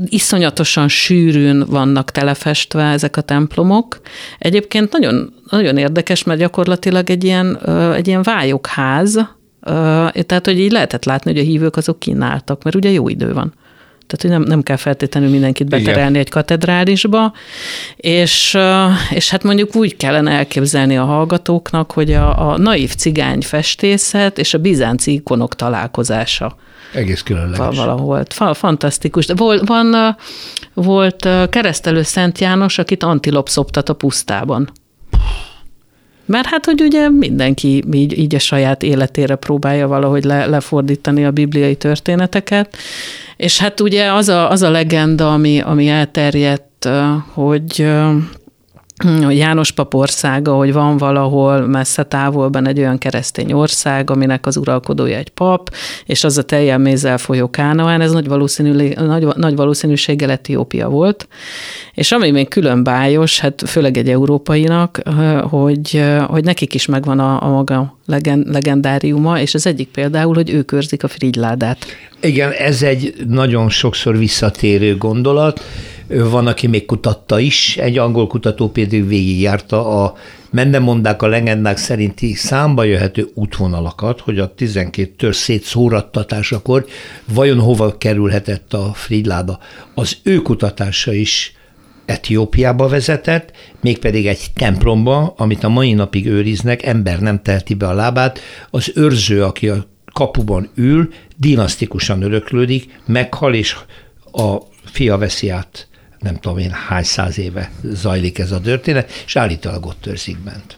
iszonyatosan sűrűn vannak telefestve ezek a templomok. Egyébként nagyon, nagyon érdekes, mert gyakorlatilag egy ilyen, egy ilyen vályokház, Tehát, hogy így lehetett látni, hogy a hívők azok kínáltak, mert ugye jó idő van. Tehát, hogy nem, nem kell feltétlenül mindenkit beterelni Igen. egy katedrálisba, és, és hát mondjuk úgy kellene elképzelni a hallgatóknak, hogy a, a naív cigány festészet és a bizánci ikonok találkozása. Egész különleges. Valahol. Fantasztikus. Volt, van, volt keresztelő Szent János, akit Antilop szoptat a pusztában. Mert hát, hogy ugye mindenki így, így a saját életére próbálja valahogy le, lefordítani a bibliai történeteket, és hát ugye az a, az a legenda, ami, ami elterjedt, hogy a János pap országa, hogy van valahol messze távolban egy olyan keresztény ország, aminek az uralkodója egy pap, és az a teljel mézzel folyó Kánaán, ez nagy, valószínű, nagy, nagy valószínűséggel Etiópia volt. És ami még külön bájos, hát főleg egy európainak, hogy, hogy nekik is megvan a, a maga legendáriuma, és az egyik például, hogy ő körzik a frigyládát. Igen, ez egy nagyon sokszor visszatérő gondolat, van, aki még kutatta is, egy angol kutató például végigjárta a mondák a legendák szerinti számba jöhető útvonalakat, hogy a 12 tör szétszórattatásakor vajon hova kerülhetett a frigyláda. Az ő kutatása is Etiópiába vezetett, mégpedig egy templomba, amit a mai napig őriznek, ember nem telti be a lábát, az őrző, aki a kapuban ül, dinasztikusan öröklődik, meghal, és a fia veszi át nem tudom én hány száz éve zajlik ez a történet, és állítólag ott törzik bent.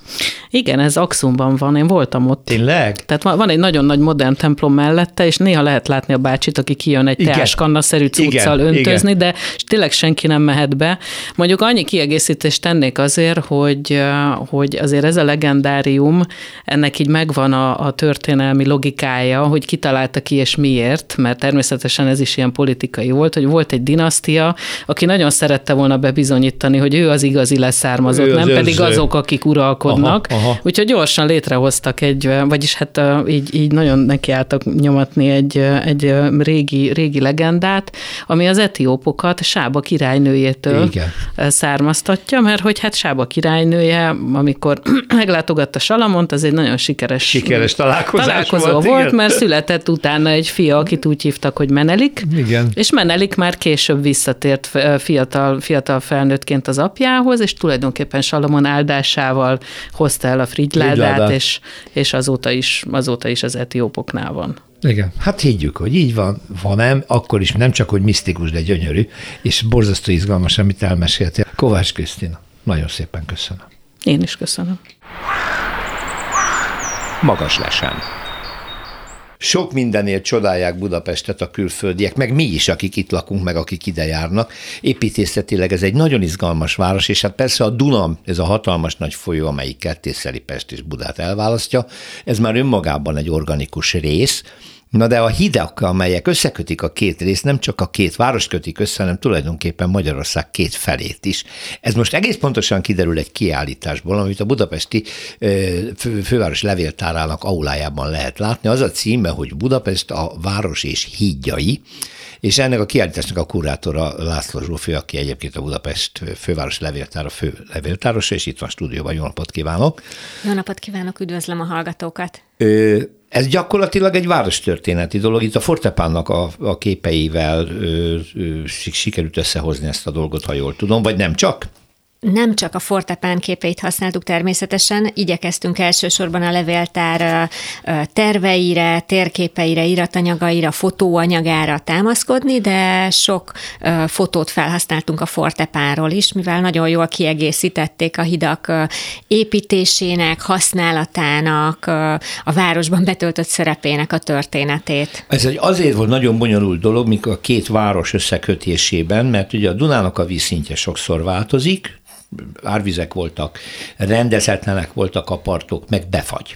Igen, ez Axumban van, én voltam ott. Tényleg? Tehát van egy nagyon nagy modern templom mellette, és néha lehet látni a bácsit, aki kijön egy teáskanna-szerű cuccal öntözni, igen. de tényleg senki nem mehet be. Mondjuk annyi kiegészítést tennék azért, hogy, hogy azért ez a legendárium, ennek így megvan a, a történelmi logikája, hogy kitalálta ki és miért, mert természetesen ez is ilyen politikai volt, hogy volt egy dinasztia, aki nagyon szerette volna bebizonyítani, hogy ő az igazi leszármazott, nem pedig azok, akik uralkodnak. Aha, aha. Úgyhogy gyorsan létrehoztak egy, vagyis hát így, így nagyon nekiálltak nyomatni egy, egy régi, régi legendát, ami az etiópokat Sába királynőjétől Igen. származtatja, mert hogy hát Sába királynője, amikor *clears throat* meglátogatta Salamont, az egy nagyon sikeres, sikeres találkozás találkozó volt, volt mert született utána egy fia, akit úgy hívtak, hogy Menelik, Igen. és Menelik már később visszatért fiatal, fiatal felnőttként az apjához, és tulajdonképpen Salamon áldásával hozta el a frigyládát, és, és azóta, is, azóta is az etiópoknál van. Igen, hát higgyük, hogy így van, van nem, akkor is nem csak, hogy misztikus, de gyönyörű, és borzasztó izgalmas, amit elmeséltél. Kovács Krisztina, nagyon szépen köszönöm. Én is köszönöm. Magas lesen. Sok mindenért csodálják Budapestet a külföldiek, meg mi is, akik itt lakunk, meg akik ide járnak. Építészetileg ez egy nagyon izgalmas város, és hát persze a Duna, ez a hatalmas nagy folyó, amelyik kettészeli Pest és Budát elválasztja, ez már önmagában egy organikus rész, Na de a hidak, amelyek összekötik a két részt, nem csak a két város kötik össze, hanem tulajdonképpen Magyarország két felét is. Ez most egész pontosan kiderül egy kiállításból, amit a budapesti fő, főváros levéltárának aulájában lehet látni. Az a címe, hogy Budapest a város és hídjai, és ennek a kiállításnak a kurátora László Zsófi, aki egyébként a Budapest főváros levéltára fő levéltárosa, és itt van a stúdióban. Jó napot kívánok! Jó napot kívánok, üdvözlöm a hallgatókat! Ö, ez gyakorlatilag egy várostörténeti dolog. Itt a Fortepánnak a, a képeivel ö, ö, sikerült összehozni ezt a dolgot, ha jól tudom, vagy nem csak? Nem csak a fortepán képeit használtuk természetesen, igyekeztünk elsősorban a levéltár terveire, térképeire, iratanyagaira, fotóanyagára támaszkodni, de sok fotót felhasználtunk a fortepánról is, mivel nagyon jól kiegészítették a hidak építésének, használatának, a városban betöltött szerepének a történetét. Ez egy azért volt nagyon bonyolult dolog, mikor a két város összekötésében, mert ugye a Dunának a vízszintje sokszor változik, árvizek voltak, rendezetlenek voltak a partok, meg befagy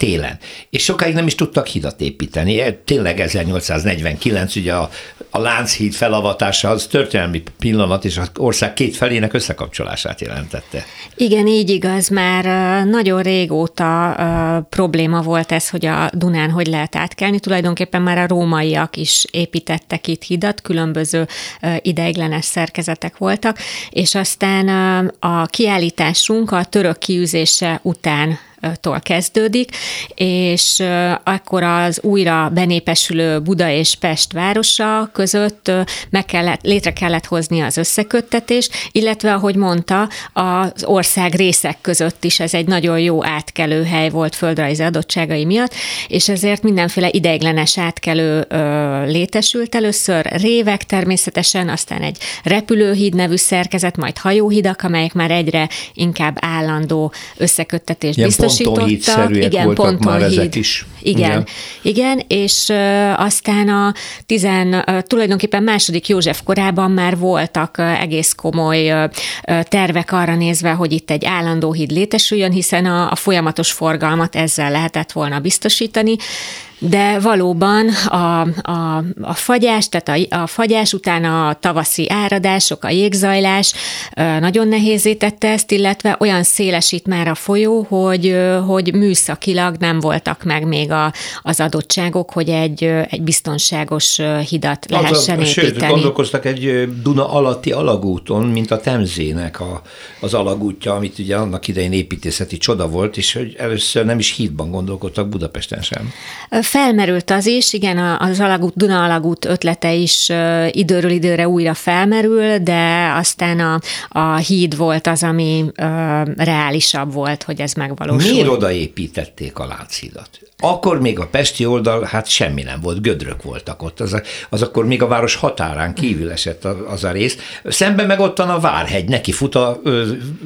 télen. És sokáig nem is tudtak hidat építeni. E, tényleg 1849, ugye a, a Lánchíd felavatása az történelmi pillanat, és az ország két felének összekapcsolását jelentette. Igen, így igaz, már nagyon régóta probléma volt ez, hogy a Dunán hogy lehet átkelni. Tulajdonképpen már a rómaiak is építettek itt hidat, különböző ideiglenes szerkezetek voltak, és aztán a kiállításunk a török kiűzése után tól kezdődik, és akkor az újra benépesülő Buda és Pest városa között meg kellett, létre kellett hozni az összeköttetést, illetve, ahogy mondta, az ország részek között is ez egy nagyon jó átkelő hely volt földrajzi adottságai miatt, és ezért mindenféle ideiglenes átkelő létesült először, révek természetesen, aztán egy repülőhíd nevű szerkezet, majd hajóhidak, amelyek már egyre inkább állandó összeköttetést Ilyen biztosítottak. Igen, pontonhíd. is. Igen, igen, igen és ö, aztán a tizen, ö, tulajdonképpen második József korában már voltak ö, egész komoly ö, tervek arra nézve, hogy itt egy állandó híd létesüljön, hiszen a, a folyamatos forgalmat ezzel lehetett volna biztosítani. De valóban a, a, a fagyás, tehát a, a fagyás után a tavaszi áradások, a jégzajlás nagyon nehézé tette ezt, illetve olyan szélesít már a folyó, hogy, hogy műszakilag nem voltak meg még a, az adottságok, hogy egy, egy biztonságos hidat lehessen az a, építeni. Sőt, gondolkoztak egy Duna alatti alagúton, mint a Temzének a, az alagútja, amit ugye annak idején építészeti csoda volt, és hogy először nem is hídban gondolkodtak Budapesten sem. Felmerült az is, igen, az alagút, Duna alagút ötlete is időről időre újra felmerül, de aztán a, a híd volt az, ami ö, reálisabb volt, hogy ez megvalósul. Miért odaépítették a Lánchidat? Akkor még a Pesti oldal, hát semmi nem volt, gödrök voltak ott. Az, az akkor még a város határán kívül esett az a rész. Szemben meg ottan a Várhegy, neki fut a ö,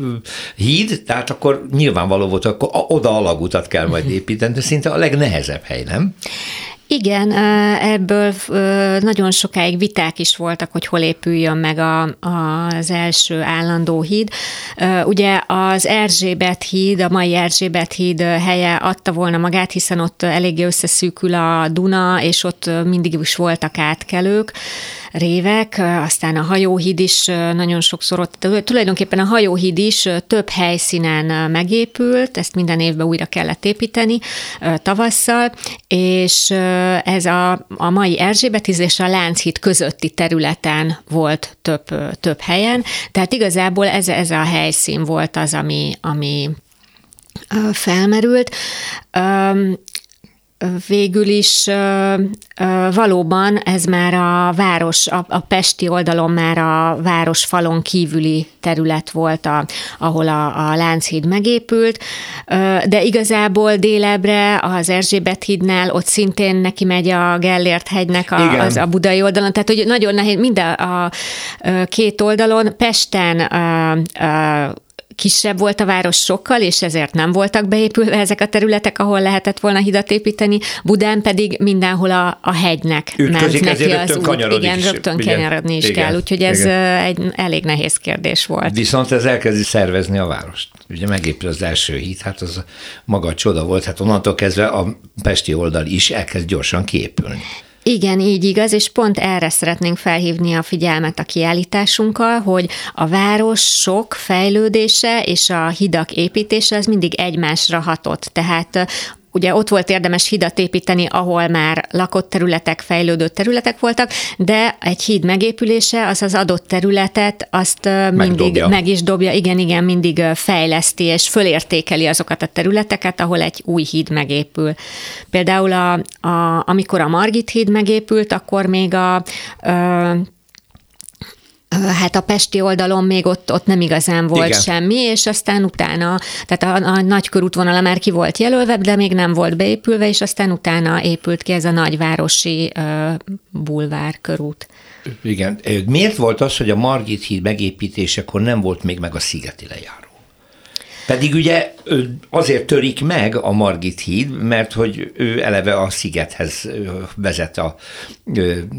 ö, híd, tehát akkor nyilvánvaló volt, akkor oda alagutat kell majd építeni, de szinte a legnehezebb hely, nem? Igen, ebből nagyon sokáig viták is voltak, hogy hol épüljön meg a, az első állandó híd. Ugye az Erzsébet híd, a mai Erzsébet híd helye adta volna magát, hiszen ott eléggé összeszűkül a Duna, és ott mindig is voltak átkelők révek, aztán a hajóhíd is nagyon sokszor ott, tulajdonképpen a hajóhíd is több helyszínen megépült, ezt minden évben újra kellett építeni tavasszal, és ez a, a mai Erzsébet és a Lánchíd közötti területen volt több, több helyen, tehát igazából ez, ez a helyszín volt az, ami, ami felmerült végül is valóban ez már a város, a, a pesti oldalon már a város falon kívüli terület volt, a, ahol a, a Lánchíd megépült, de igazából délebre az Erzsébet hídnál ott szintén neki megy a Gellért hegynek a, az a budai oldalon, tehát hogy nagyon nehéz, mind a, a két oldalon, Pesten a, a, kisebb volt a város sokkal, és ezért nem voltak beépülve ezek a területek, ahol lehetett volna hidat építeni, Budán pedig mindenhol a, a hegynek Ütközik, ment neki az út. Igen, is, rögtön igen, kanyarodni is igen, kell, úgyhogy ez igen. egy elég nehéz kérdés volt. Viszont ez elkezdi szervezni a várost. Ugye megépül az első híd, hát az maga csoda volt, hát onnantól kezdve a pesti oldal is elkezd gyorsan kiépülni. Igen, így igaz, és pont erre szeretnénk felhívni a figyelmet a kiállításunkkal, hogy a város sok fejlődése és a hidak építése az mindig egymásra hatott. Tehát Ugye ott volt érdemes hidat építeni, ahol már lakott területek, fejlődő területek voltak, de egy híd megépülése az az adott területet azt mindig Megdobja. meg is dobja, igen, igen, mindig fejleszti és fölértékeli azokat a területeket, ahol egy új híd megépül. Például a, a, amikor a Margit híd megépült, akkor még a, a hát a pesti oldalon még ott, ott nem igazán volt Igen. semmi, és aztán utána, tehát a, a nagy körútvonala már ki volt jelölve, de még nem volt beépülve, és aztán utána épült ki ez a nagyvárosi uh, bulvár körút. Igen. Miért volt az, hogy a Margit híd megépítésekor nem volt még meg a szigeti lejáró? Pedig ugye azért törik meg a Margit híd, mert hogy ő eleve a szigethez vezet a,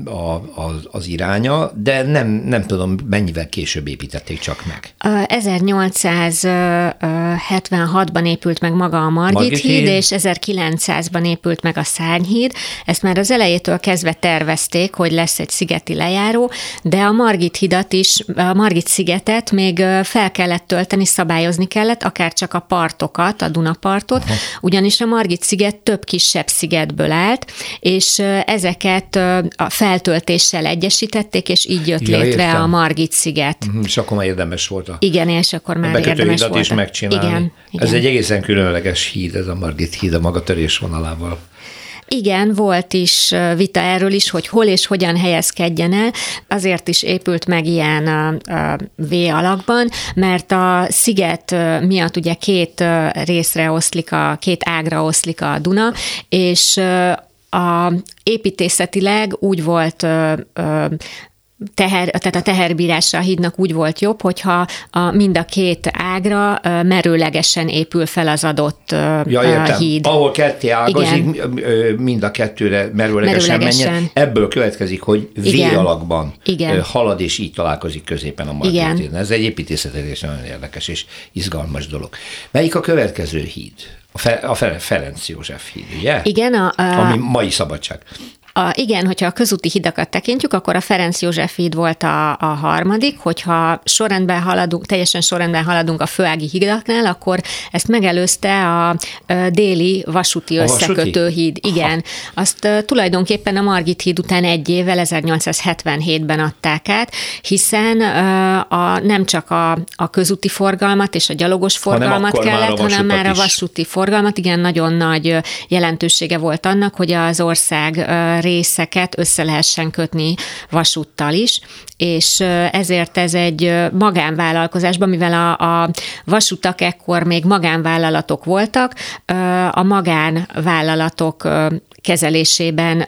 a, az, az iránya, de nem, nem tudom, mennyivel később építették csak meg. 1876-ban épült meg maga a Margit, Margit híd, híd, és 1900-ban épült meg a Szárnyhíd. Ezt már az elejétől kezdve tervezték, hogy lesz egy szigeti lejáró, de a Margit hidat is, a Margit szigetet még fel kellett tölteni, szabályozni kellett, akár csak a partokat, a Dunapartot, Aha. ugyanis a Margit sziget több kisebb szigetből állt, és ezeket a feltöltéssel egyesítették, és így jött ja, létre értem. a Margit sziget. Uh-huh, és akkor már érdemes volt a Igen, és akkor már érdemes volt. is megcsinálni. Igen, igen. Ez egy egészen különleges híd, ez a Margit híd a maga törésvonalával. Igen, volt is vita erről is, hogy hol és hogyan helyezkedjen el. Azért is épült meg ilyen a, a V alakban, mert a sziget miatt ugye két részre oszlik, a két ágra oszlik a Duna, és a építészetileg úgy volt teher, tehát a teherbírása a hídnak úgy volt jobb, hogyha a, mind a két ágra merőlegesen épül fel az adott ja, értem. híd. Ahol ketté ágazik, Igen. mind a kettőre merőlegesen, merőlegesen. menjen. Ebből következik, hogy V alakban Igen. halad, és így találkozik középen a Margit Ez egy építészetileg is nagyon érdekes és izgalmas dolog. Melyik a következő híd? A, Fe, a Ferenc József híd, ugye? Igen. A, a... Ami mai szabadság. A, igen, hogyha a közúti hidakat tekintjük, akkor a Ferenc József híd volt a, a harmadik, hogyha sorrendben haladunk, teljesen sorrendben haladunk a főági hidaknál, akkor ezt megelőzte a, a déli vasúti összekötő híd. Igen, ha. azt tulajdonképpen a Margit híd után egy évvel, 1877-ben adták át, hiszen a, nem csak a, a közúti forgalmat és a gyalogos forgalmat hanem kellett, már hanem már a vasúti is. forgalmat. Igen, nagyon nagy jelentősége volt annak, hogy az ország részeket össze lehessen kötni vasúttal is, és ezért ez egy magánvállalkozásban, mivel a, a vasutak ekkor még magánvállalatok voltak, a magánvállalatok kezelésében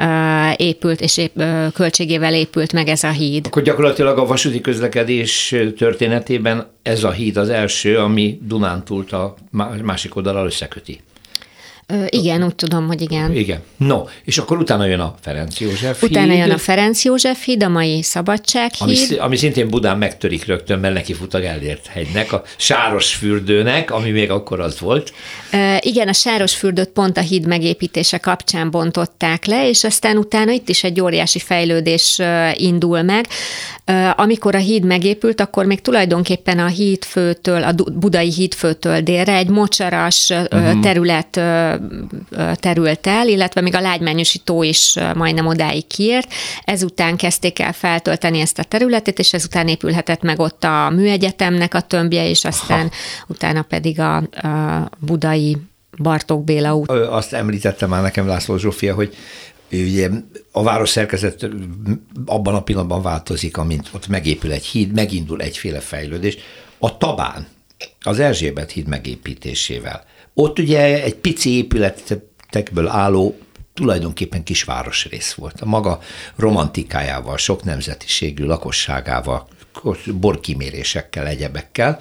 épült, és ép, költségével épült meg ez a híd. Akkor gyakorlatilag a vasúti közlekedés történetében ez a híd az első, ami Dunántúlt a másik oldalal összeköti. Ö, igen, úgy tudom, hogy igen. Igen. No, és akkor utána jön a Ferenc József Utána híd. jön a Ferenc József híd, a mai Szabadsághíd. Ami, ami szintén Budán megtörik rögtön, mert neki fut a Gellért hegynek, a Sáros fürdőnek, ami még akkor az volt. Ö, igen, a Sáros fürdőt pont a híd megépítése kapcsán bontották le, és aztán utána itt is egy óriási fejlődés indul meg. Amikor a híd megépült, akkor még tulajdonképpen a hídfőtől, a budai hídfőtől délre egy mocsaras uh-huh. terület terült el, illetve még a lágymányosi tó is majdnem odáig kiért. Ezután kezdték el feltölteni ezt a területet, és ezután épülhetett meg ott a műegyetemnek a tömbje, és aztán ha. utána pedig a, a budai Bartók Béla út. Azt említette már nekem László Zsófia, hogy ugye a város szerkezet abban a pillanatban változik, amint ott megépül egy híd, megindul egyféle fejlődés. A Tabán, az Erzsébet híd megépítésével, ott ugye egy pici épületekből álló tulajdonképpen kisvárosrész volt. A maga romantikájával, sok nemzetiségű lakosságával, borkimérésekkel, egyebekkel,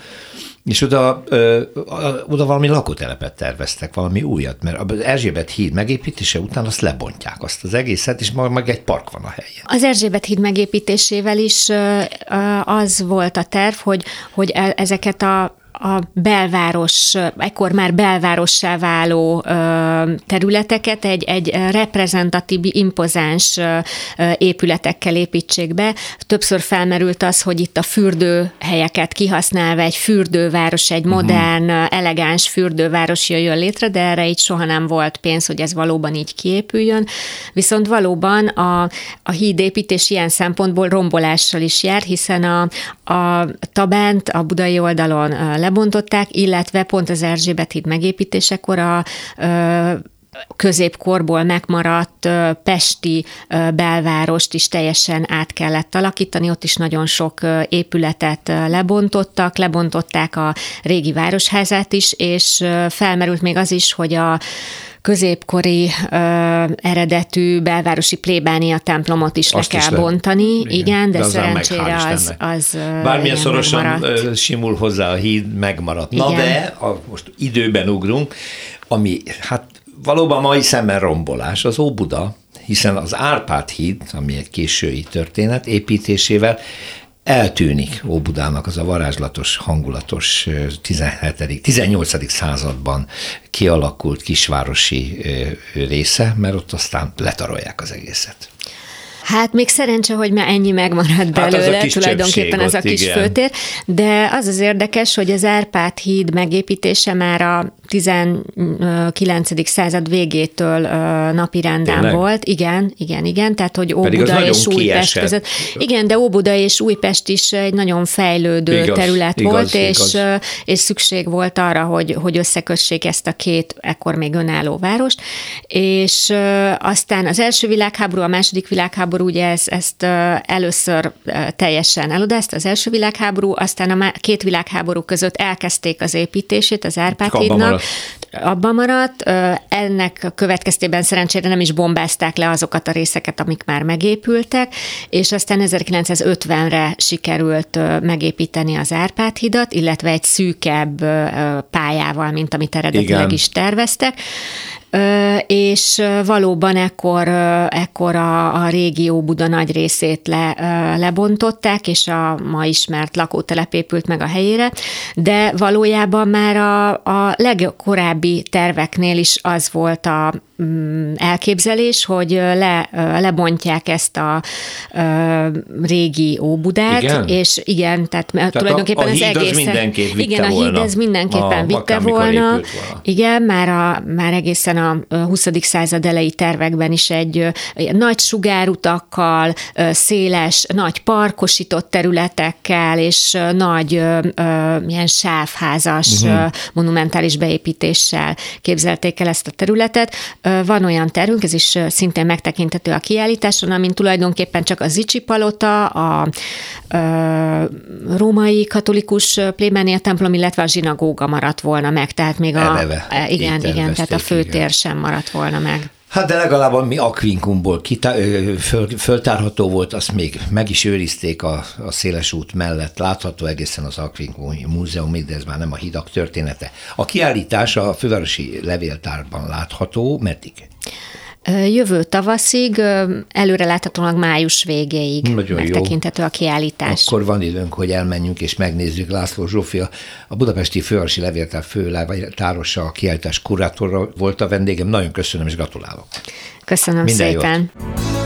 és oda, ö, oda valami lakótelepet terveztek, valami újat, mert az Erzsébet híd megépítése után azt lebontják, azt az egészet, és majd meg egy park van a helyén. Az Erzsébet híd megépítésével is az volt a terv, hogy, hogy e, ezeket a a belváros, ekkor már belvárossá váló területeket egy, egy reprezentatív, impozáns épületekkel építsék be. Többször felmerült az, hogy itt a fürdőhelyeket kihasználva egy fürdőváros, egy mhm. modern, elegáns fürdőváros jöjjön létre, de erre így soha nem volt pénz, hogy ez valóban így kiépüljön. Viszont valóban a, a hídépítés ilyen szempontból rombolással is jár, hiszen a, a Tabánt a budai oldalon lebontották, illetve pont az Erzsébet híd megépítésekor a középkorból megmaradt pesti belvárost is teljesen át kellett alakítani, ott is nagyon sok épületet lebontottak, lebontották a régi városházát is, és felmerült még az is, hogy a középkori ö, eredetű belvárosi plébánia templomot is Azt le kell is bontani, igen, igen de, de szerencsére az, az Bármilyen szorosan megmaradt. simul hozzá a híd, megmaradt. Igen. Na de, a, most időben ugrunk, ami hát valóban mai szemmel rombolás, az Óbuda, hiszen az Árpád híd, ami egy késői történet, építésével eltűnik Óbudának az a varázslatos, hangulatos 17. 18. században kialakult kisvárosi része, mert ott aztán letarolják az egészet. Hát még szerencse, hogy már ennyi megmaradt belőle, hát az a tulajdonképpen ez a kis igen. főtér, de az az érdekes, hogy az Árpád híd megépítése már a 19. század végétől napirenden Tényleg? volt. Igen, igen, igen, tehát hogy Óbuda és Újpest között. Igen, de Óbuda és Újpest is egy nagyon fejlődő igaz, terület igaz, volt, igaz. És, és szükség volt arra, hogy, hogy összekössék ezt a két ekkor még önálló várost, és aztán az első világháború, a második világháború, ugye ez, ezt először teljesen elodázta az első világháború, aztán a két világháború között elkezdték az építését az Árpád hídnak, abban maradt. Ennek következtében szerencsére nem is bombázták le azokat a részeket, amik már megépültek, és aztán 1950-re sikerült megépíteni az Árpád hidat, illetve egy szűkebb pályával, mint amit eredetileg Igen. is terveztek és valóban ekkor, ekkor a, a régió Buda nagy részét le, lebontották, és a ma ismert lakótelep épült meg a helyére, de valójában már a, a legkorábbi terveknél is az volt a Mm, elképzelés, hogy le, lebontják ezt a, régi Óbudát, igen? és igen, tehát, tehát tulajdonképpen a, a az egész. Az mindenképp vitte igen, volna. a híd ez mindenképpen a, vitte volna. volna. Igen, már, a, már egészen a 20. század elejé tervekben is egy nagy sugárutakkal, széles, nagy parkosított területekkel, és nagy ilyen sávházas, uh-huh. monumentális beépítéssel képzelték el ezt a területet van olyan terünk, ez is szintén megtekinthető a kiállításon, amin tulajdonképpen csak a Zicsi Palota, a, a római katolikus plébánia templom, illetve a zsinagóga maradt volna meg, tehát még a, Eleve, igen, igen, tehát a főtér igen. sem maradt volna meg. Hát de legalább ami Aquincumból kitá- föl, föltárható volt, azt még meg is őrizték a, a széles út mellett. Látható egészen az Aquincum Múzeum, de ez már nem a hidak története. A kiállítás a fővárosi levéltárban látható, meddig? Jövő tavaszig, előre láthatólag május végéig Nagyon megtekinthető jó. a kiállítás. Akkor van időnk, hogy elmenjünk és megnézzük László Zsófia, a Budapesti Fővárosi Levéltár főlevéltárosa, a kiállítás kurátora volt a vendégem. Nagyon köszönöm és gratulálok. Köszönöm Minden szépen. Jót.